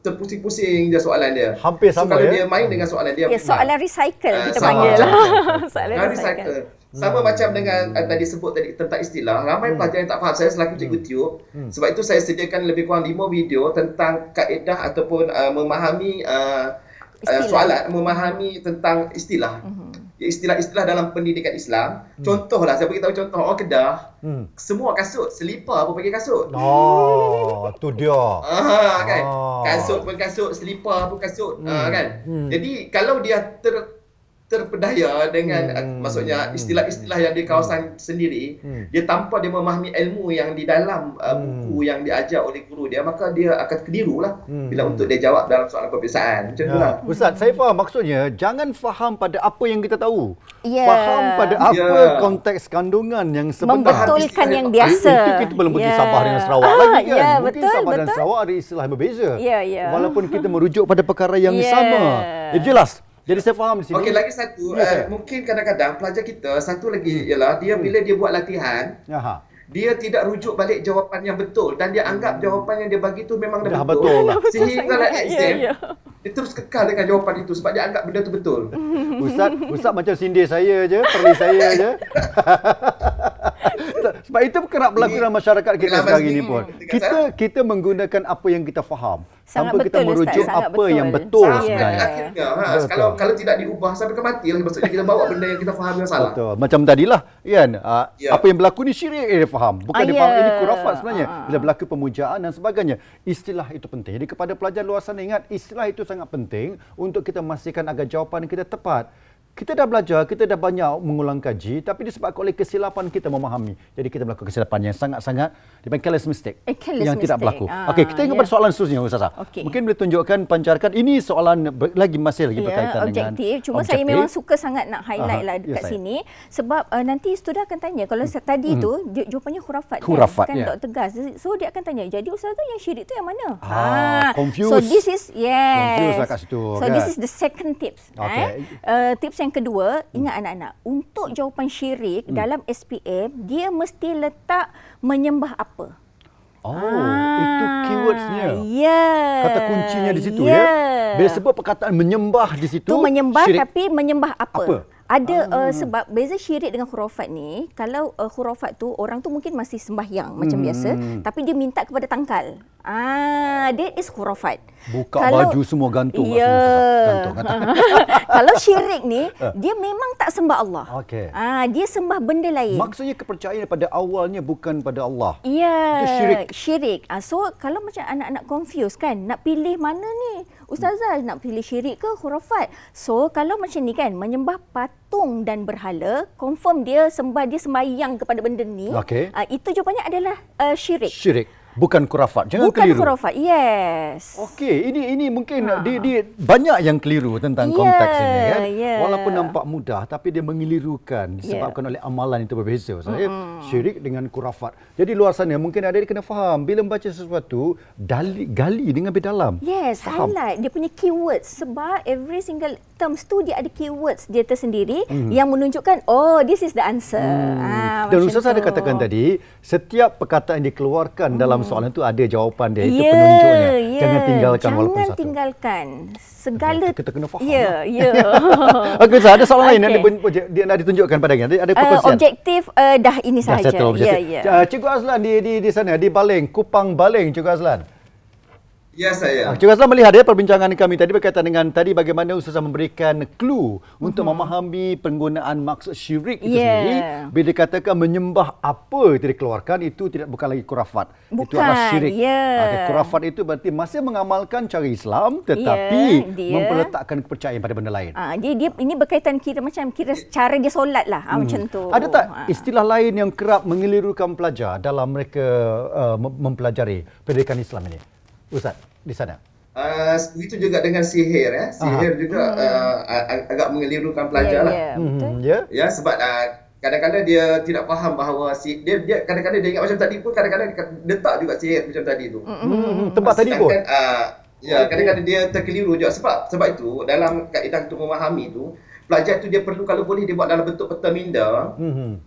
terpusing-pusing je soalan dia. Hampir so, sama kalau ya? dia main dengan soalan dia Ya, soalan recycle Ah, kita sama panggil. macam (laughs) soalan Nah, recycle. recycle. Sama macam dengan uh, tadi sebut tadi tentang istilah. Ramai pelajar yang tak faham. Saya selaku cikgu tiup. Sebab itu saya sediakan lebih kurang 5 video tentang kaedah ataupun uh, memahami uh, uh, soalan, memahami tentang istilah. Istilah-istilah dalam pendidikan Islam. Contohlah, saya beritahu contoh orang Kedah. Hmm. Semua kasut, selipar pun pakai kasut. Oh, tu dia. Ah kan. Ah. Kasut pun kasut, selipar pun kasut, Hmm. ah kan. Hmm. Jadi kalau dia ter terpedaya dengan Hmm. hmm. maksudnya istilah-istilah yang di kawasan sendiri, Hmm. dia tanpa dia memahami ilmu yang di dalam uh, Hmm. buku yang diajar oleh guru dia, maka dia akan keliru lah Hmm. bila untuk dia jawab dalam soalan peperiksaan. Macam tu lah. Ya. Ustaz, saya faham maksudnya jangan faham pada apa yang kita tahu. Ya. Faham pada apa Ya. konteks kandungan yang sebenar. Membetulkan yang biasa. Itu kita belum pergi Ya. Sabah dengan Sarawak Ah, lagi kan. ya, Mungkin betul, Sabah dan betul. Sarawak ada istilah yang berbeza. Ya, ya. Walaupun kita merujuk pada perkara yang (laughs) Ya. sama. Ya, jelas. Jadi saya faham di sini. Okey, lagi satu. Ya, uh, mungkin kadang-kadang pelajar kita, satu lagi Hmm. ialah dia bila dia buat latihan, Aha. dia tidak rujuk balik jawapan yang betul dan dia anggap jawapan yang dia bagi tu memang dah, Dah betul lah. Sehinggalah sangat. exam, Ya, ya. dia terus kekal dengan jawapan itu sebab dia anggap benda tu betul. Ustaz, Ustaz macam sindir saya je, perli saya je. (laughs) Sebab itu kerap berlaku dalam masyarakat kita pengalaman sekarang ini pun. Dekat Kita saya. kita menggunakan apa yang kita faham Sangat tanpa kita betul, merujuk Ustaz, apa yang betul. betul Ya. sebenarnya. Akhirnya, ha, Betul. kalau kalau tidak diubah sampai ke mati lah maksudnya kita bawa benda yang kita faham yang salah. Betul. Macam tadilah kan uh, Ya. apa yang berlaku ni syirik eh, dia faham. Bukan Ah, dia faham ya. ini kurafat sebenarnya. Ah, ah. Bila berlaku pemujaan dan sebagainya. Istilah itu penting. Jadi kepada pelajar luar sana ingat istilah itu sangat penting untuk kita memastikan agar jawapan kita tepat. Kita dah belajar, kita dah banyak mengulang kaji tapi disebabkan oleh kesilapan kita memahami. Jadi kita melakukan kesilapan yang sangat-sangat dipanggil careless mistake A careless yang tidak mistake. berlaku. Ah, Okey, kita ingat ya. pada soalan seterusnya Ustazah. Okey. Mungkin boleh tunjukkan pancarkan ini soalan ber- lagi masih lagi Ya, berkaitan dengan objektif. Cuma saya memang suka sangat nak highlight Aha, lah ya, dekat saya. sini sebab uh, nanti student akan tanya kalau hmm. tadi tu dia jawapannya khurafat, Khurafat, kan, ya. kan Dr. Gas. So dia akan tanya, jadi ustaz tu yang syirik tu yang mana? Ah, confused. So this is yes. Confused lah kat situ, So kan? this is the second tips. Okey. Eh? Uh, tips yang kedua, ingat anak-anak, untuk jawapan syirik Hmm. dalam SPM dia mesti letak menyembah apa? Oh, Ah, itu keywordsnya. Ya. Kata kuncinya di situ ya. ya. Bila sebut perkataan menyembah di situ. Tu menyembah syirik. tapi menyembah apa? Apa? Ada ah. uh, sebab beza syirik dengan khurafat ni, kalau uh, khurafat tu orang tu mungkin masih sembahyang macam Hmm. biasa, tapi dia minta kepada tangkal. Ah, that is khurafat. Buka baju semua gantung kat Ya. Gantung, gantung. (laughs) kalau syirik ni, (laughs) dia memang tak sembah Allah. Okey. Ah, dia sembah benda lain. Maksudnya kepercayaan pada awalnya bukan pada Allah. Ya, Dia syirik. syirik. Ah, so kalau macam anak-anak confuse kan, nak pilih mana ni? Ustazah nak pilih syirik ke khurafat? So kalau macam ni kan, menyembah patung dan berhala, confirm dia sembah dia sembahyang kepada benda ni. Okey. Ah, itu jawapannya adalah uh, syirik. Syirik. Bukan kurafat. Jangan Bukan keliru. khurafat. Yes. Okey, ini ini mungkin dia, dia banyak yang keliru tentang Ya, konteks ini kan. ya. Walaupun nampak mudah tapi dia mengelirukan disebabkan oleh amalan itu berbeza. Saya syirik dengan kurafat. Jadi luar sana mungkin ada dia kena faham bila membaca sesuatu gali gali dengan lebih dalam. Yes, Faham. highlight dia punya keywords sebab every single terms tu dia ada keywords dia tersendiri yang menunjukkan oh this is the answer. Ah, Dan macam Ustaz ada katakan tadi, setiap perkataan yang dikeluarkan dalam soalan itu ada jawapan dia. Itu Ya, penunjuknya. ya. Jangan tinggalkan walaupun Jangan satu. tinggalkan. Segala Kita kena faham Ya, lah. ya. (laughs) Okey Ustaz, ada soalan lain yang dia, dia nak ditunjukkan padanya. Ada, ada Uh, perkongsian. objektif uh, dah ini Dah sahaja. Ya, ya. Uh, Cikgu Azlan di, di di sana di Baling, Kupang Baling Cikgu Azlan. Ya saya. Ah, Cikgu Azlan melihat ya perbincangan kami tadi berkaitan dengan tadi bagaimana Ustazah memberikan clue untuk memahami penggunaan maksud syirik itu Mhm. Ya. sendiri. Bila dikatakan menyembah apa itu dikeluarkan itu tidak bukan lagi kurafat. itu Bukan, adalah syirik. ya. Okey, kurafat itu berarti masih mengamalkan cara Islam tetapi Ya, dia- memperletakkan kepercayaan pada benda lain. Ah, dia dia ini berkaitan kira macam kira cara dia solat lah ah, macam tu. Hmm. Ada tak Ah. istilah lain yang kerap mengelirukan pelajar dalam mereka uh, mem- mempelajari pendidikan Islam ini? Ustaz, di sana. Uh, begitu juga dengan sihir ya. Sihir juga uh, ag- agak mengelirukan pelajar ya, lah. ya, betul. Hmm, ya. Ya sebab uh, kadang-kadang dia tidak faham bahawa si dia dia kadang-kadang dia ingat macam tadi pun kadang-kadang dia letak juga sihir macam tadi tu. Hmm, tempat tadi pun. Uh, ya kadang-kadang dia terkeliru juga sebab sebab itu dalam kaedah untuk memahami tu pelajar tu dia perlu kalau boleh dia buat dalam bentuk peta minda Hmm.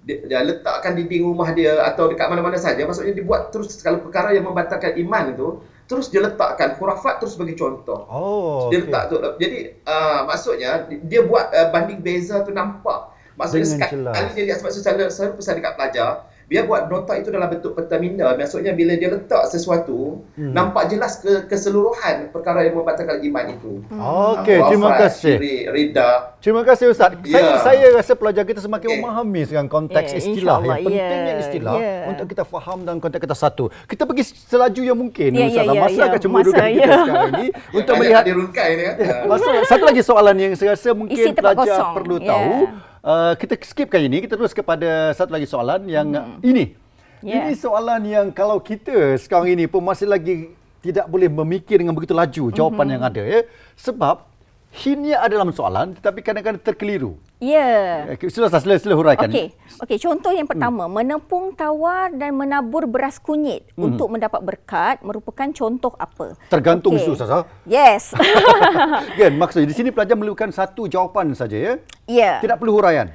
Dia, dia letakkan dinding rumah dia atau dekat mana-mana saja maksudnya dia buat terus kalau perkara yang membatalkan iman tu terus dia letakkan khurafat terus bagi contoh Oh, dia okey. letak tu jadi uh, maksudnya dia buat uh, banding beza tu nampak maksudnya Dengan sekali jelas. dia lihat sebab secara saya pesan dekat pelajar dia buat nota itu dalam bentuk peta minda maksudnya bila dia letak sesuatu Hmm. nampak jelas ke keseluruhan perkara yang membatalkan iman itu Okey, Khurafat, terima kasih. rida Terima kasih Ustaz. Ya. Saya saya rasa pelajar kita semakin Okey. memahami sekarang konteks Ya, istilah yang pentingnya Ya, istilah ya. untuk kita faham dan konteks kita satu. Kita pergi selaju yang mungkin Ya, Ustaz. ya, ya, Masa ya. akan cemburukan Masa, kita ya. sekarang ini (laughs) untuk melihat dia rungkai ni kan Ya, Masa, satu lagi soalan yang saya rasa mungkin pelajar kosong. perlu Ya. tahu. Uh, kita skipkan ini, kita terus kepada satu lagi soalan yang Hmm. ini. Ya. Ini soalan yang kalau kita sekarang ini pun masih lagi tidak boleh memikir dengan begitu laju jawapan Hmm. yang ada ya. Sebab hintnya ada dalam soalan tetapi kadang-kadang terkeliru. Ya. Okay, sila sila sila huraikan. Okey. Okey, contoh yang pertama, Hmm. menepung tawar dan menabur beras kunyit untuk mendapat berkat merupakan contoh apa? Tergantung Okey. isu Ustazah. Yes. (laughs) kan maksudnya di sini pelajar memerlukan satu jawapan saja ya. ya. Tidak perlu huraian.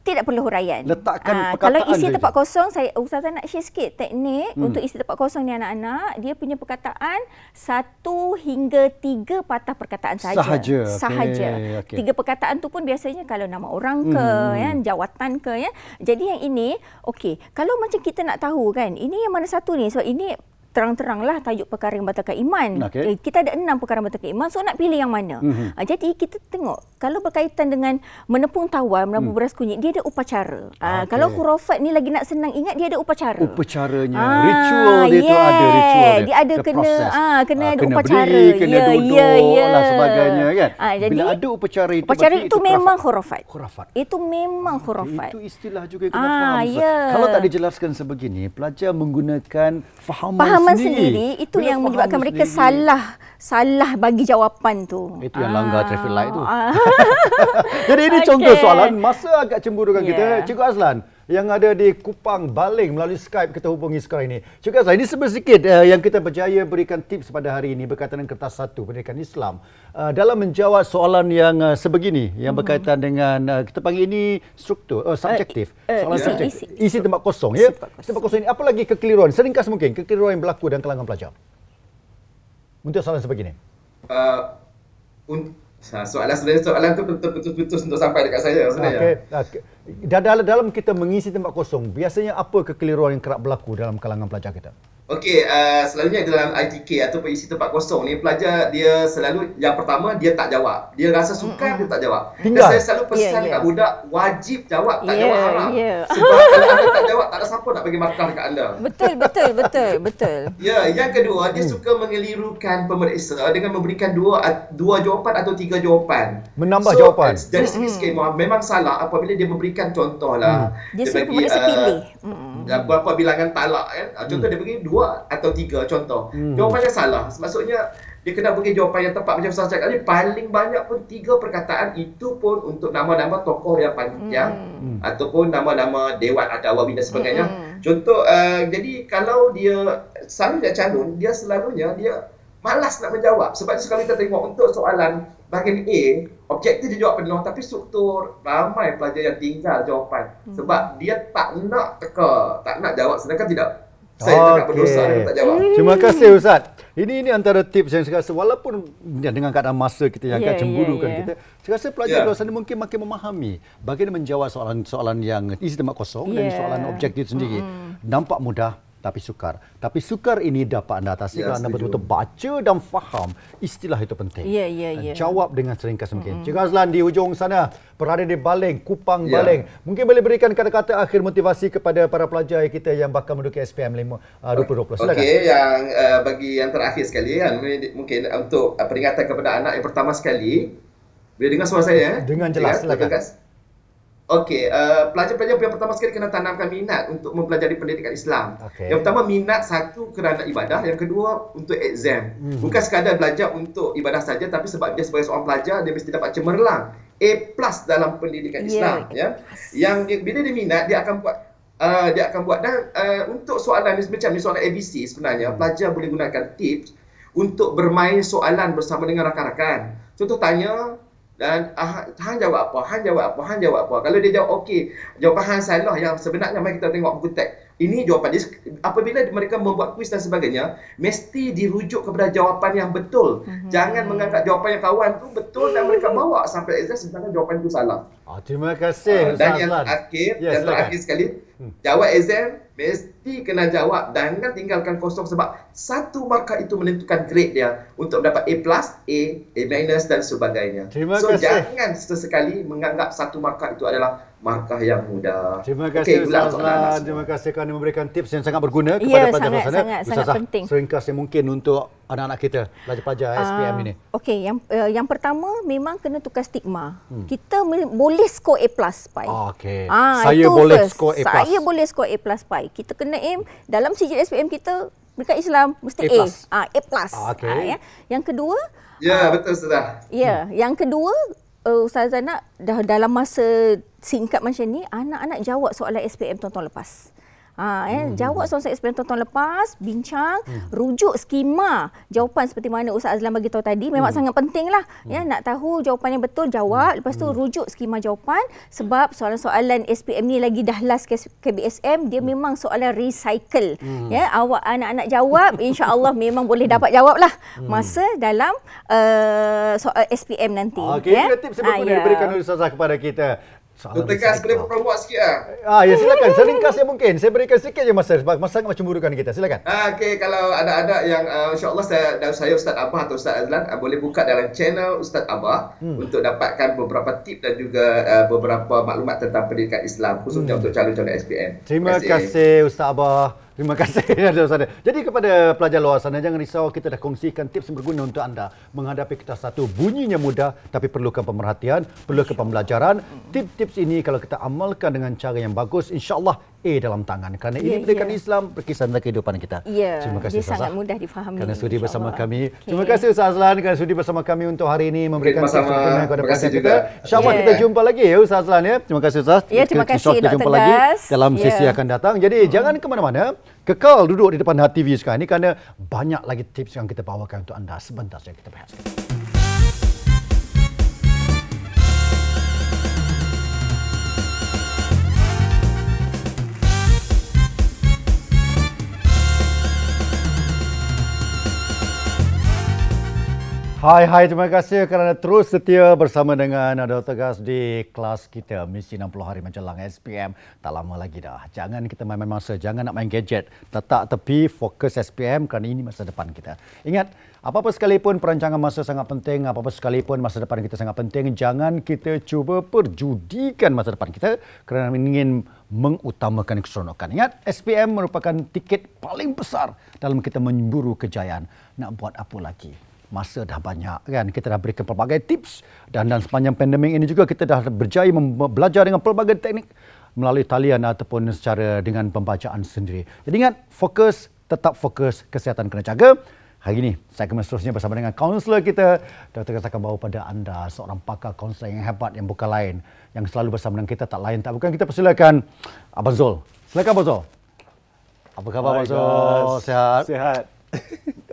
Tidak perlu huraian. Letakkan Kalau perkataan isi saja. tempat kosong, saya Ustazah nak share sikit teknik Hmm. untuk isi tempat kosong ni anak-anak. Dia punya perkataan satu hingga tiga patah perkataan sahaja. Sahaja, Sahaja. okey. Tiga perkataan tu pun biasanya kalau nama orang ke, Hmm. ya, jawatan ke, ya. Jadi yang ini, okey. Kalau macam kita nak tahu kan, ini yang mana satu ni? Sebab ini terang-teranglah tajuk perkara yang batalkan iman. Okey. Eh, kita ada enam perkara batalkan iman. So nak pilih yang mana? Mhm. Ah, jadi kita tengok kalau berkaitan dengan menepung tawar, menabur beras kunyit, dia ada upacara. Ah, Okey. Kalau hurufat ni lagi nak senang ingat, dia ada upacara. Upacaranya, Ah, ritual dia tu yeah. ada ritual dia. Dia ada The kena ah kena Ah, ada kena upacara. berdiri, kena Ya, duduk ya, ya. dan sebagainya kan. Ah, jadi Bila ada upacara itu upacara berarti itu memang khurafat. hurufat. Khurafat. Itu memang hurufat. Itu istilah juga yang kena Ah, faham. Ya. Kalau tak dijelaskan sebegini, pelajar menggunakan fahaman, Pahaman sendiri. sendiri itu Bila yang menyebabkan mereka sendiri, salah salah bagi jawapan tu. Itu yang langgar traffic light tu. Ah. (laughs) Jadi ini Okey. contoh soalan masa agak cemburu dengan Ya. kita. Cikgu Azlan yang ada di Kupang Baling melalui Skype kita hubungi sekarang ini. Cikgu Azlan, ini sedikit uh, yang kita berjaya berikan tips pada hari ini berkaitan dengan kertas satu pendidikan Islam. Uh, dalam menjawab soalan yang uh, sebegini yang Mhm. berkaitan dengan uh, kita panggil ini struktur uh, subjektif. eh, soalan isi- subjektif. isi- Isi, tempat kosong ya. tempat kosong. Tempat kosong ini apa lagi kekeliruan? Seringkas mungkin kekeliruan yang berlaku dalam kalangan pelajar. Untuk soalan sebegini. Uh, un- Ha, soalan sebenarnya soalan tu betul-betul untuk sampai dekat saya sebenarnya. Okey. Okey. Dalam, dalam kita mengisi tempat kosong, biasanya apa kekeliruan yang kerap berlaku dalam kalangan pelajar kita? Okey, uh, selalunya dalam ITK atau isi tempat kosong ni pelajar dia selalu yang pertama dia tak jawab. Dia rasa sukar dia tak jawab. Tinggal. Dan saya selalu pesan Ya, ya. dekat budak wajib jawab, tak Ya, jawab haram. ya. Sebab kalau anda tak jawab tak ada siapa nak bagi markah dekat anda. Betul betul betul betul. Ya, yang kedua dia suka mengelirukan pemeriksa dengan memberikan dua dua jawapan atau tiga jawapan. Menambah so, jawapan. Dari segi skema memang salah apabila dia memberikan contoh lah. Dia suruh bagi, uh, pilih. Mm-mm. dan berapa bilangan talak kan. Ah, Contoh dia bagi dua atau tiga contoh. Hmm. Jawapannya salah. Maksudnya dia kena bagi jawapan yang tepat macam Ustaz cakap tadi paling banyak pun tiga perkataan itu pun untuk nama-nama tokoh yang panjang Hmm. ataupun nama-nama dewan adawawi dan sebagainya. Hmm. Contoh uh, jadi kalau dia selalunya calon dia selalunya dia malas nak menjawab sebab sekali kita tengok untuk soalan bahagian A objektif dia jawab penuh tapi struktur ramai pelajar yang tinggal jawapan Hmm. sebab dia tak nak teka tak nak jawab sedangkan tidak saya okay. tak Okey. berdosa dia tak jawab Terima kasih Ustaz. Ini ini antara tips yang saya rasa walaupun ya, dengan keadaan masa kita yang Ya, agak cemburu ya, kan ya. kita, saya rasa pelajar Ya. di luar sana mungkin makin memahami bagaimana menjawab soalan-soalan yang isi tempat kosong dan Ya. soalan objektif sendiri. Nampak mudah tapi sukar. Tapi sukar ini dapat anda atasi Ya, kalau anda betul-betul baca dan faham istilah itu penting. Ya, ya, ya. Jawab dengan seringkas mungkin. Cikgu Azlan di hujung sana berada di Baling, Kupang Ya. Baling. Mungkin boleh berikan kata-kata akhir motivasi kepada para pelajar kita yang bakal menduduki SPM 5 uh, 2020. Silakan. Okey, yang uh, bagi yang terakhir sekali kan mungkin untuk uh, peringatan kepada anak yang pertama sekali. Boleh dengar suara saya? eh? Dengan jelas, Dengar? silakan. Dengar? Okey, uh, pelajar-pelajar yang pertama sekali kena tanamkan minat untuk mempelajari pendidikan Islam. Okey. Yang pertama minat satu kerana ibadah, yang kedua untuk exam. Hmm. Bukan sekadar belajar untuk ibadah saja tapi sebab dia sebagai seorang pelajar dia mesti dapat cemerlang A+ dalam pendidikan Ya. Islam ya. Yang dia, bila dia minat dia akan buat uh, dia akan buat dan uh, untuk soalan ni macam ni soalan ABC sebenarnya pelajar boleh gunakan tips untuk bermain soalan bersama dengan rakan-rakan. Contoh tanya dan ah, Han jawab apa? Han jawab apa? Han jawab apa? Kalau dia jawab okey, jawapan Han salah yang sebenarnya mari kita tengok buku teks. Ini jawapan dia. Apabila mereka membuat kuis dan sebagainya, mesti dirujuk kepada jawapan yang betul. Mhm. Jangan menganggap jawapan yang kawan tu betul dan mereka bawa sampai exam sebenarnya jawapan itu salah. Ah, terima kasih Ustaz dan yang Azlan. terakhir, Ya, yang silakan. terakhir sekali, Hmm. jawab exam mesti kena jawab dan jangan tinggalkan kosong sebab satu markah itu menentukan grade dia untuk mendapat A+, A, A minus dan sebagainya. Terima so kasih. jangan sesekali menganggap satu markah itu adalah markah yang mudah. Terima kasih itulah Ustaz Azlan. Terima kasih kerana memberikan tips yang sangat berguna Ya, kepada pelajar luar sangat, sana. sangat, sangat Ustazah, penting. Seringkas yang mungkin untuk anak-anak kita, pelajar-pelajar SPM Ah, ini. Okey, yang uh, yang pertama memang kena tukar stigma. Hmm. Kita me- boleh skor A+ pai. Ah, okey. Ah, Saya boleh first. skor A+. Saya boleh skor A+ pai. Kita kena aim dalam sijil SPM kita dekat Islam mesti A+. A. Ah, A+. Ah, okey. Ah, ya. Yang kedua, Ya, betul sudah. ya, Hmm. yang kedua uh, Ustazah nak dah dalam masa singkat macam ni anak-anak jawab soalan SPM tahun-tahun lepas. Ha, eh, jawab soalan SPM tahun lepas, bincang, hmm. rujuk skema jawapan seperti mana Ustaz Azlan bagi tahu tadi memang hmm. sangat penting lah. Ya, nak tahu jawapan yang betul jawab, lepas tu hmm. rujuk skema jawapan sebab soalan-soalan SPM ni lagi dah last KBSM dia hmm. memang soalan recycle. Hmm. Ya, awak anak-anak jawab insya-Allah memang boleh dapat jawab lah masa dalam uh, soal SPM nanti. Okey, ya. tips apa ah, ya. diberikan oleh Ustazah kepada kita? Soalan Tegas boleh promote sikit lah. Ah, ya silakan. Seringkas yang mungkin. Saya berikan sikit je masa sebab masa sangat mencemburukan kita. Silakan. Ah, okey, kalau ada-ada yang uh, insya-Allah saya dan saya Ustaz Abah atau Ustaz Azlan uh, boleh buka dalam channel Ustaz Abah hmm. untuk dapatkan beberapa tip dan juga uh, beberapa maklumat tentang pendidikan Islam khususnya hmm. untuk calon-calon SPM. Terima, Terima kasih. kasih Ustaz Abah. Terima kasih (laughs) sana. Jadi kepada pelajar luar sana jangan risau kita dah kongsikan tips yang berguna untuk anda menghadapi kita satu bunyinya mudah tapi perlukan pemerhatian, perlukan pembelajaran. Tips-tips ini kalau kita amalkan dengan cara yang bagus insya-Allah A dalam tangan kerana yeah, ini pendidikan yeah. Islam berkisah tentang kehidupan kita. Yeah, Terima kasih Ustaz. sangat mudah difahami. Kerana sudi bersama kami. Okay. Terima kasih Ustaz Azlan kerana sudi bersama kami untuk hari ini memberikan tips kepada pelajar kita. Insya-Allah yeah. kita jumpa lagi ya Ustaz Azlan ya. Terima kasih Ustaz. Ya, yeah, terima kasih Kita jumpa lagi dalam yeah. sesi akan datang. Jadi hmm. jangan ke mana-mana. Kekal duduk di depan HTV sekarang ini kerana banyak lagi tips yang kita bawakan untuk anda sebentar saja kita bahas. Hai, hai, terima kasih kerana terus setia bersama dengan Dr. Gas di kelas kita Misi 60 Hari Menjelang SPM. Tak lama lagi dah. Jangan kita main-main masa, jangan nak main gadget. Letak tepi fokus SPM kerana ini masa depan kita. Ingat, apa-apa sekalipun perancangan masa sangat penting, apa-apa sekalipun masa depan kita sangat penting, jangan kita cuba perjudikan masa depan kita kerana ingin mengutamakan keseronokan. Ingat, SPM merupakan tiket paling besar dalam kita memburu kejayaan. Nak buat apa lagi? Masa dah banyak kan kita dah berikan pelbagai tips dan dan sepanjang pandemik ini juga kita dah berjaya belajar dengan pelbagai teknik melalui talian ataupun secara dengan pembacaan sendiri. Jadi ingat fokus tetap fokus kesihatan kena jaga. Hari ini saya akan seterusnya bersama dengan kaunselor kita Dr. Gas akan bawa pada anda seorang pakar kaunselor yang hebat yang bukan lain yang selalu bersama dengan kita tak lain tak bukan kita persilakan Abang Zul. Silakan Abang Zul. Apa khabar Abang Zul? Sehat? Sehat. (laughs)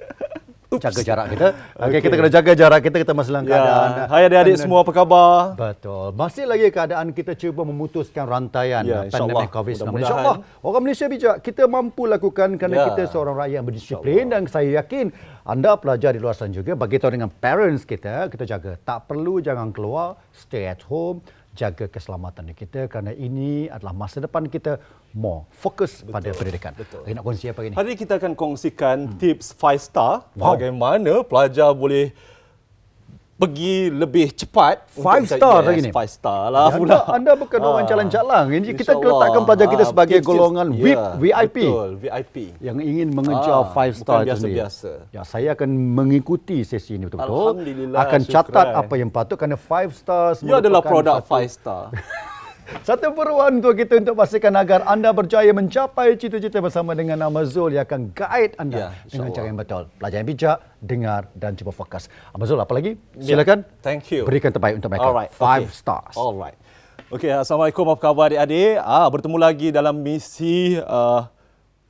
Oops. jaga jarak kita. Okey, okay, kita kena jaga jarak kita kita masih dalam ya. keadaan. Hai adik-adik semua apa khabar? Betul. Masih lagi keadaan kita cuba memutuskan rantaian ya, pandemik COVID-19. Insya-Allah orang Malaysia bijak. Kita mampu lakukan kerana ya. kita seorang rakyat yang berdisiplin dan saya yakin anda pelajar di luar sana juga bagi tahu dengan parents kita kita jaga tak perlu jangan keluar stay at home jaga keselamatan kita kerana ini adalah masa depan kita more fokus betul, pada pendidikan. Betul. Nak kongsi apa ini? Hari ini kita akan kongsikan hmm. tips 5 star wow. bagaimana pelajar boleh pergi lebih cepat. Five star lagi ni. Five star lah ya, pula. Anda, anda bukan orang ah. jalan-jalan. Jadi kita letakkan pelajar kita ah, sebagai golongan VIP, ya, VIP. Betul, VIP. Yang ingin mengejar ah, five star bukan biasa-biasa. Ya, saya akan mengikuti sesi ini betul-betul. Akan catat syukran. apa yang patut kerana five star. Ia adalah produk satu, five star. (laughs) Satu peruan untuk kita untuk pastikan agar anda berjaya mencapai cita-cita bersama dengan nama Zul yang akan guide anda ya, dengan cara yang betul. Pelajar yang bijak, dengar dan cuba fokus. Abang Zul, apa lagi? Ya, Silakan. Yeah. Thank you. Berikan terbaik untuk mereka. Alright. Five okay. stars. Alright. Okey, Assalamualaikum. Apa khabar adik-adik? Ah, bertemu lagi dalam misi uh,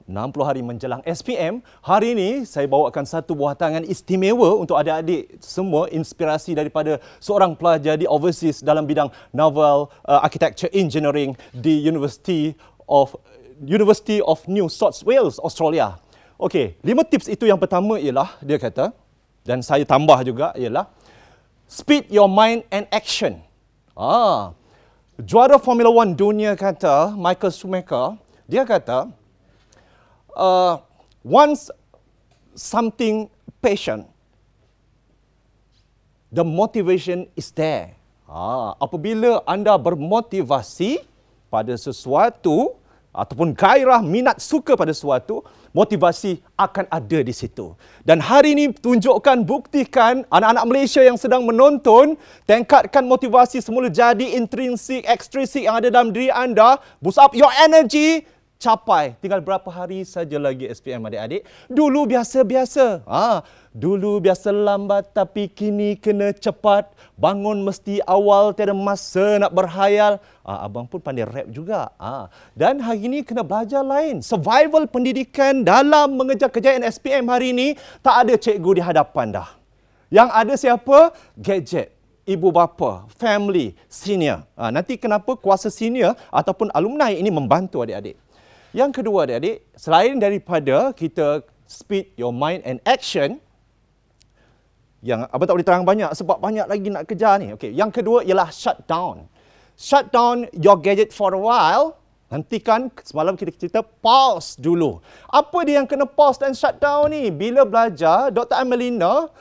60 hari menjelang SPM, hari ini saya bawakan satu buah tangan istimewa untuk adik-adik semua inspirasi daripada seorang pelajar di overseas dalam bidang naval uh, architecture engineering di University of University of New South Wales, Australia. Okey, lima tips itu yang pertama ialah dia kata dan saya tambah juga ialah speed your mind and action. Ah. Juara Formula One dunia kata Michael Schumacher, dia kata uh, once something passion, the motivation is there. Ah, apabila anda bermotivasi pada sesuatu ataupun gairah minat suka pada sesuatu, motivasi akan ada di situ. Dan hari ini tunjukkan, buktikan anak-anak Malaysia yang sedang menonton, tingkatkan motivasi semula jadi intrinsik, ekstrinsik yang ada dalam diri anda, boost up your energy, capai. Tinggal berapa hari saja lagi SPM adik-adik. Dulu biasa-biasa. Ha, dulu biasa lambat tapi kini kena cepat. Bangun mesti awal tiada masa nak berhayal. Ha, abang pun pandai rap juga. Ha, dan hari ini kena belajar lain. Survival pendidikan dalam mengejar kejayaan SPM hari ini tak ada cikgu di hadapan dah. Yang ada siapa? Gadget ibu bapa, family, senior. Ha, nanti kenapa kuasa senior ataupun alumni ini membantu adik-adik. Yang kedua adik-adik, selain daripada kita speed your mind and action, yang abang tak boleh terang banyak sebab banyak lagi nak kejar ni. Okey, yang kedua ialah shut down. Shut down your gadget for a while. Nanti kan semalam kita cerita pause dulu. Apa dia yang kena pause dan shut down ni? Bila belajar, Dr. Amelina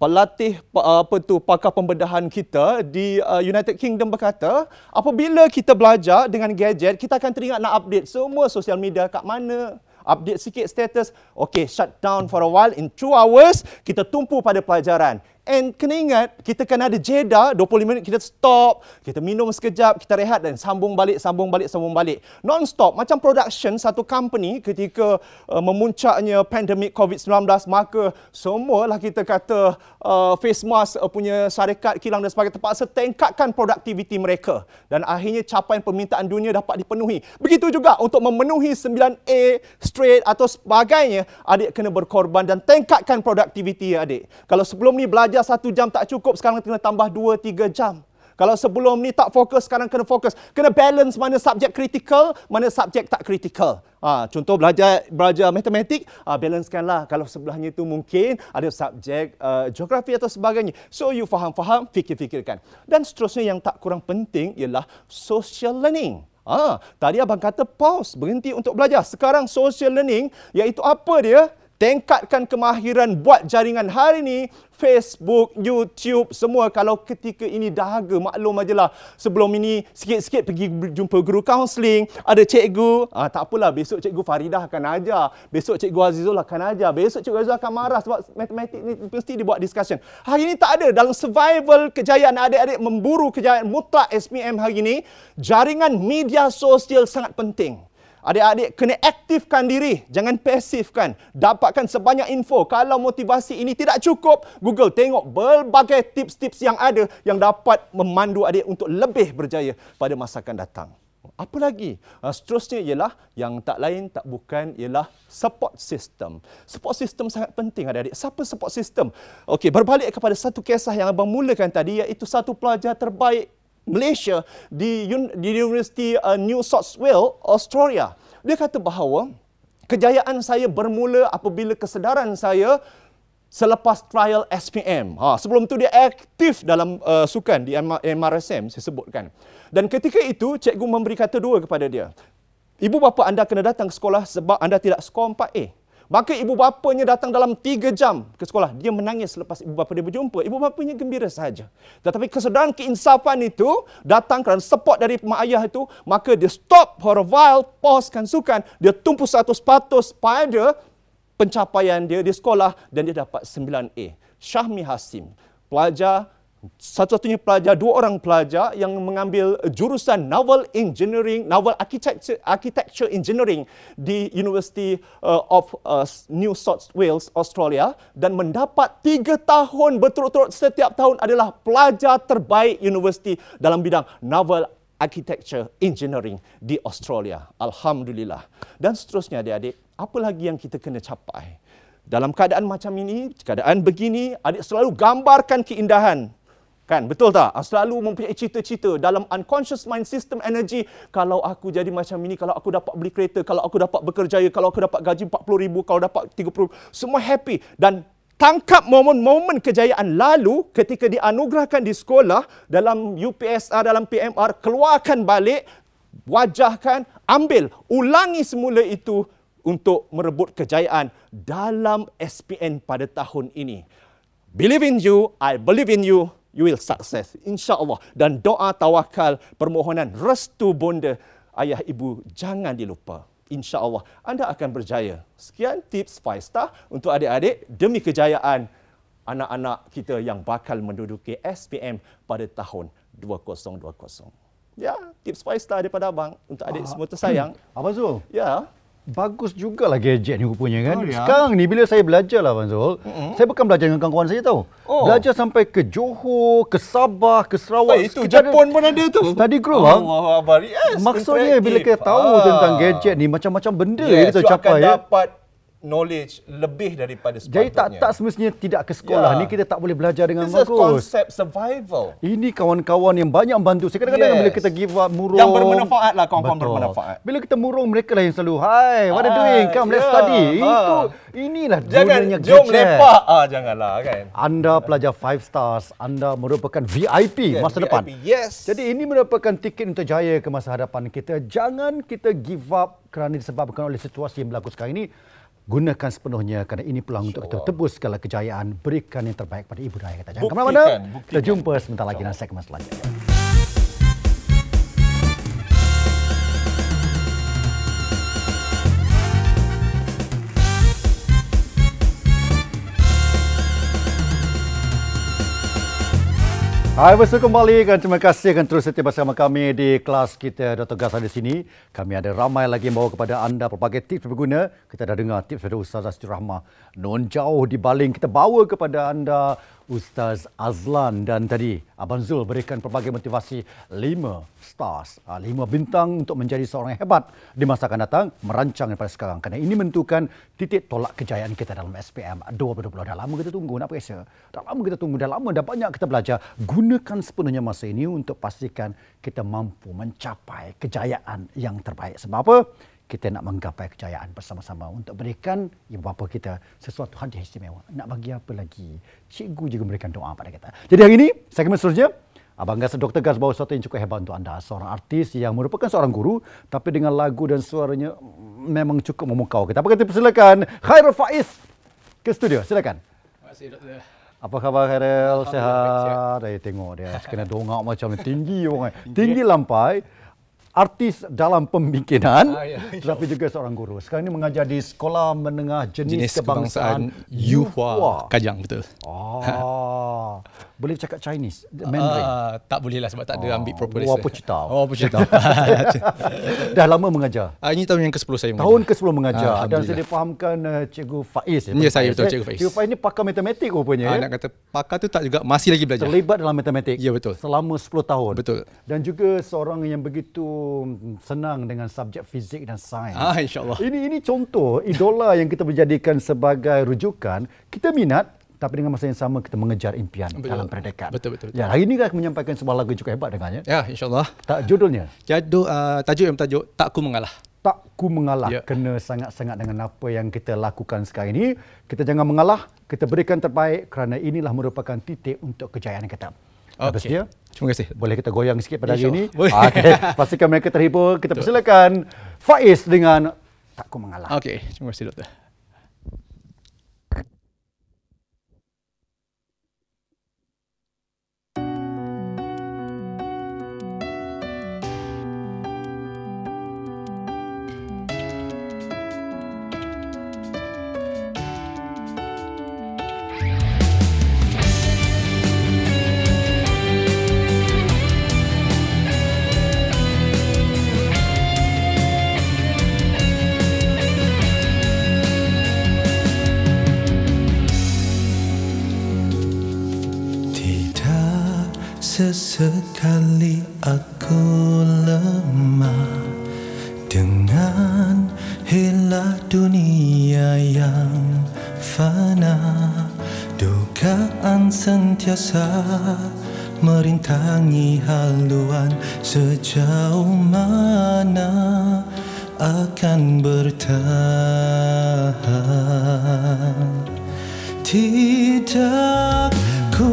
pelatih apa tu pakar pembedahan kita di uh, United Kingdom berkata apabila kita belajar dengan gadget kita akan teringat nak update semua sosial media kat mana update sikit status. Okay shut down for a while. In 2 hours kita tumpu pada pelajaran And kena ingat, kita kan ada jeda, 25 minit kita stop, kita minum sekejap, kita rehat dan sambung balik, sambung balik, sambung balik. Non-stop, macam production satu company ketika uh, memuncaknya pandemik COVID-19, maka semualah kita kata uh, face mask uh, punya syarikat kilang dan sebagainya terpaksa tingkatkan produktiviti mereka. Dan akhirnya capaian permintaan dunia dapat dipenuhi. Begitu juga untuk memenuhi 9A straight atau sebagainya, adik kena berkorban dan tingkatkan produktiviti adik. Kalau sebelum ni belajar belajar satu jam tak cukup, sekarang kena tambah dua, tiga jam. Kalau sebelum ni tak fokus, sekarang kena fokus. Kena balance mana subjek kritikal, mana subjek tak kritikal. Ha, contoh belajar belajar matematik, ha, balancekanlah. Kalau sebelahnya itu mungkin ada subjek uh, geografi atau sebagainya. So you faham-faham, fikir-fikirkan. Dan seterusnya yang tak kurang penting ialah social learning. Ha, tadi abang kata pause, berhenti untuk belajar. Sekarang social learning iaitu apa dia? Tingkatkan kemahiran buat jaringan hari ini Facebook, YouTube, semua. Kalau ketika ini dahaga, maklum ajalah sebelum ini sikit-sikit pergi jumpa guru kaunseling, ada cikgu, ah, tak apalah. Besok cikgu Faridah akan ajar, besok cikgu Azizul akan ajar, besok cikgu Azizul akan marah sebab matematik ni mesti dibuat discussion. Hari ini tak ada. Dalam survival kejayaan adik-adik memburu kejayaan mutlak SPM hari ini, jaringan media sosial sangat penting. Adik-adik kena aktifkan diri, jangan pasifkan. Dapatkan sebanyak info. Kalau motivasi ini tidak cukup, Google tengok berbagai tips-tips yang ada yang dapat memandu adik untuk lebih berjaya pada masa akan datang. Apa lagi? Ah, seterusnya ialah yang tak lain tak bukan ialah support system. Support system sangat penting adik-adik. Siapa support system? Okey, berbalik kepada satu kisah yang abang mulakan tadi iaitu satu pelajar terbaik Malaysia di, di University uh, New South Wales, Australia. Dia kata bahawa kejayaan saya bermula apabila kesedaran saya selepas trial SPM. Ha, sebelum itu dia aktif dalam uh, sukan di MRSM, saya sebutkan. Dan ketika itu, cikgu memberi kata dua kepada dia. Ibu bapa anda kena datang ke sekolah sebab anda tidak skor 4A. Maka ibu bapanya datang dalam tiga jam ke sekolah. Dia menangis selepas ibu bapa dia berjumpa. Ibu bapanya gembira saja. Tetapi kesedaran keinsafan itu datang kerana support dari mak ayah itu. Maka dia stop for a while, pausekan sukan. Dia tumpu satu patus pada pencapaian dia di sekolah dan dia dapat 9A. Syahmi Hasim, pelajar satu-satunya pelajar, dua orang pelajar yang mengambil jurusan Naval Engineering, Naval Architecture, Architecture Engineering di University uh, of uh, New South Wales, Australia dan mendapat tiga tahun berturut-turut setiap tahun adalah pelajar terbaik universiti dalam bidang Naval Architecture Engineering di Australia. Alhamdulillah. Dan seterusnya adik-adik, apa lagi yang kita kena capai? Dalam keadaan macam ini, keadaan begini, adik selalu gambarkan keindahan Kan? Betul tak? Ah, selalu mempunyai cita-cita dalam unconscious mind system energy. Kalau aku jadi macam ini, kalau aku dapat beli kereta, kalau aku dapat bekerja, kalau aku dapat gaji 40 ribu, kalau dapat 30 ribu. Semua happy. Dan tangkap momen-momen kejayaan lalu ketika dianugerahkan di sekolah dalam UPSR, dalam PMR, keluarkan balik, wajahkan, ambil, ulangi semula itu untuk merebut kejayaan dalam SPN pada tahun ini. Believe in you, I believe in you you will success insya-Allah. Dan doa tawakal permohonan restu bonda ayah ibu jangan dilupa. insya-Allah. Anda akan berjaya. Sekian tips 5 star untuk adik-adik. Demi kejayaan anak-anak kita yang bakal menduduki SPM pada tahun 2020 Ya, tips 5 star daripada abang untuk adik semua tersayang. (clears throat) Abang Zul, Ya. Bagus jugalah gadget ni rupanya kan. Oh, ya? Sekarang ni bila saya belajar lah Abang Zul, mm-hmm. saya bukan belajar dengan kawan-kawan saya tahu. Oh. Belajar sampai ke Johor, ke Sabah, ke Sarawak. Oh, itu Kita ada Jepun pun ada tu. Study group bang. Allah Akbar. Yes. Maksudnya bila kita tahu Ah. tentang gadget ni macam-macam benda yes, yang kita you akan capai ya. dapat knowledge lebih daripada Jadi tak sepatutnya. tak semestinya tidak ke sekolah Ya. ni kita tak boleh belajar dengan This is bagus. konsep survival. Ini kawan-kawan yang banyak membantu. Saya kadang-kadang Yes. bila kita give up murung. Yang bermanfaat lah kawan-kawan bermanfaat. Bila kita murung mereka lah yang selalu, "Hai, what are you Ah, doing? Come let's ya, study." ah. Itu inilah Jangan gunanya jom lepak. Ah, janganlah kan. Anda pelajar 5 stars, anda merupakan VIP Yes, masa VIP. depan. Yes. Jadi ini merupakan tiket untuk jaya ke masa hadapan kita. Jangan kita give up kerana disebabkan oleh situasi yang berlaku sekarang ini. Gunakan sepenuhnya kerana ini peluang untuk kita tebus segala kejayaan. Berikan yang terbaik pada ibu raya kita. Jangan ke mana-mana. Kita jumpa sebentar lagi dalam segmen selanjutnya. Hai, bersama kembali dan terima kasih akan terus setia bersama kami di kelas kita Dr. Gas di sini. Kami ada ramai lagi yang bawa kepada anda pelbagai tips berguna. Kita dah dengar tips dari Ustazah Siti Rahmah. Non jauh di baling kita bawa kepada anda Ustaz Azlan dan tadi Abang Zul berikan pelbagai motivasi 5 stars, 5 bintang untuk menjadi seorang hebat di masa akan datang, merancang daripada sekarang. Kerana ini menentukan titik tolak kejayaan kita dalam SPM 2020. Dah lama kita tunggu, nak periksa. Dah lama kita tunggu, dah lama, dah banyak kita belajar. Gunakan sepenuhnya masa ini untuk pastikan kita mampu mencapai kejayaan yang terbaik. Sebab apa? Kita nak menggapai kejayaan bersama-sama untuk berikan ibu bapa kita sesuatu hadiah istimewa. Nak bagi apa lagi? Cikgu juga memberikan doa pada kita. Jadi hari ini, segmen seterusnya, Abang Gas, Dr. Gas bawa sesuatu yang cukup hebat untuk anda. Seorang artis yang merupakan seorang guru, tapi dengan lagu dan suaranya memang cukup memukau kita. Apa kata persilakan Khairul Faiz ke studio. Silakan. Terima kasih doktor. Apa khabar Khairul? Sehat? Saya tengok dia kena dongak macam (laughs) tinggi orang. Tinggi lampai. Artis dalam pembikinan Ah, ya, tetapi juga seorang guru. Sekarang ini mengajar di Sekolah Menengah Jenis, Jenis kebangsaan Yuhua Kajang betul. Ah, (laughs) boleh cakap Chinese, Mandarin. Uh, tak boleh lah sebab tak ada ambil proper lesson. apa citau. Oh, apa citau. Dah lama mengajar. Ah, ini tahun yang ke-10 saya mengajar. Tahun ke-10 mengajar dan Alhamdulillah. saya difahamkan uh, Cikgu Faiz. Ya, saya betul, eh? Cikgu Faiz. Cikgu Faiz ni pakar matematik rupanya. Ah, ya? nak kata pakar tu tak juga masih lagi belajar. terlibat dalam matematik Ya, betul. selama 10 tahun. Betul. Dan juga seorang yang begitu senang dengan subjek fizik dan sains. Ah, insyaAllah. Ini ini contoh idola yang kita menjadikan sebagai rujukan. Kita minat tapi dengan masa yang sama kita mengejar impian Betul. dalam pendidikan. Betul, betul, betul. Ya, hari ini kita akan menyampaikan sebuah lagu yang cukup hebat dengannya. Ya, insyaAllah. Tak judulnya Jadu, uh, tajuk yang tajuk Tak Ku Mengalah. tak ku mengalah Ya. kena sangat-sangat dengan apa yang kita lakukan sekarang ini. Kita jangan mengalah, kita berikan terbaik kerana inilah merupakan titik untuk kejayaan kita. Okey. Terima kasih. Boleh kita goyang sikit pada hari ini? Boleh. Okey, pastikan mereka terhibur. Kita persilakan Faiz dengan Tak Ku Mengalah. Okey, terima kasih doktor. Sesekali aku lemah Dengan hilah dunia yang fana. Dugaan sentiasa merintangi haluan Sejauh mana akan bertahan. Tidak ku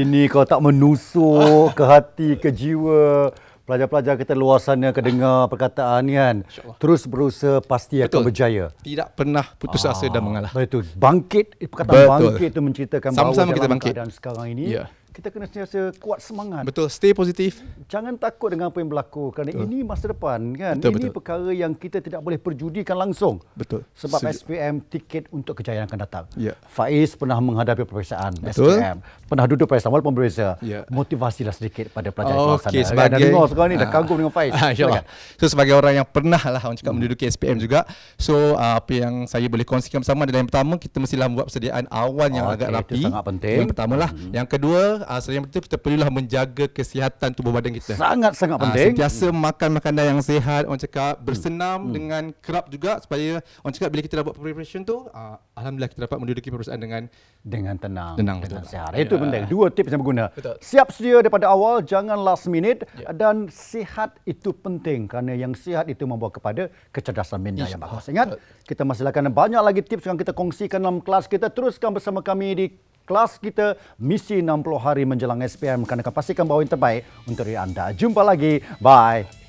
Ini kau tak menusuk ke hati, ke jiwa. Pelajar-pelajar kita luar sana kedengar perkataan ni kan. Terus berusaha pasti akan Betul. berjaya. Tidak pernah putus asa dan mengalah. Betul. Bangkit, perkataan Betul. bangkit itu menceritakan bahawa Sama-sama kita dalam bangkit. keadaan sekarang ini, Ya. Kita kena sentiasa kuat semangat. Betul, stay positif. Jangan takut dengan apa yang berlaku kerana Betul. ini masa depan kan. Betul, ini betul. perkara yang kita tidak boleh perjudikan langsung. Betul. Sebab Setuju. SPM tiket untuk kejayaan akan datang. Ya. Faiz pernah menghadapi peperiksaan Betul. SPM. Pernah duduk peperiksaan walaupun berbeza. Ya. Motivasilah sedikit pada pelajar di luar sana. Okey, Kan, sebagai dengar sekarang ni dah Ah. kagum dengan Faiz. Ah, InsyaAllah. So sebagai orang yang pernah lah orang cakap menduduki SPM juga. So uh, apa yang saya boleh kongsikan bersama adalah yang pertama kita mestilah membuat persediaan awal yang Okey, agak itu rapi. sangat penting. Yang pertama lah. Yang kedua, uh, selain itu kita perlulah menjaga kesihatan tubuh badan kita. Sangat-sangat Ah, penting. sentiasa makan makanan yang sihat orang cakap bersenam Hmm. dengan kerap juga supaya orang cakap bila kita dah buat preparation tu uh, alhamdulillah kita dapat menduduki peperiksaan dengan dengan tenang, Tenang, dengan betul. sihat. Itu penting. Dua tips yang berguna. Betul. Siap sedia daripada awal, jangan last minute dan sihat itu penting kerana yang sihat itu membawa kepada kecerdasan minda yang bagus. Ingat, kita masih akan banyak lagi tips yang kita kongsikan dalam kelas kita. Teruskan bersama kami di kelas kita Misi 60 Hari Menjelang SPM kerana pastikan bahawa yang terbaik untuk anda. Jumpa lagi. Bye.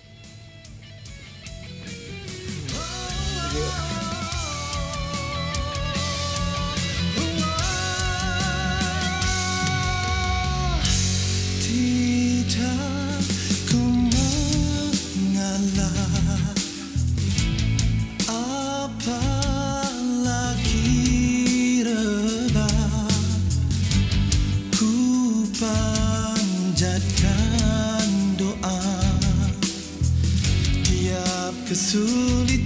Cause soon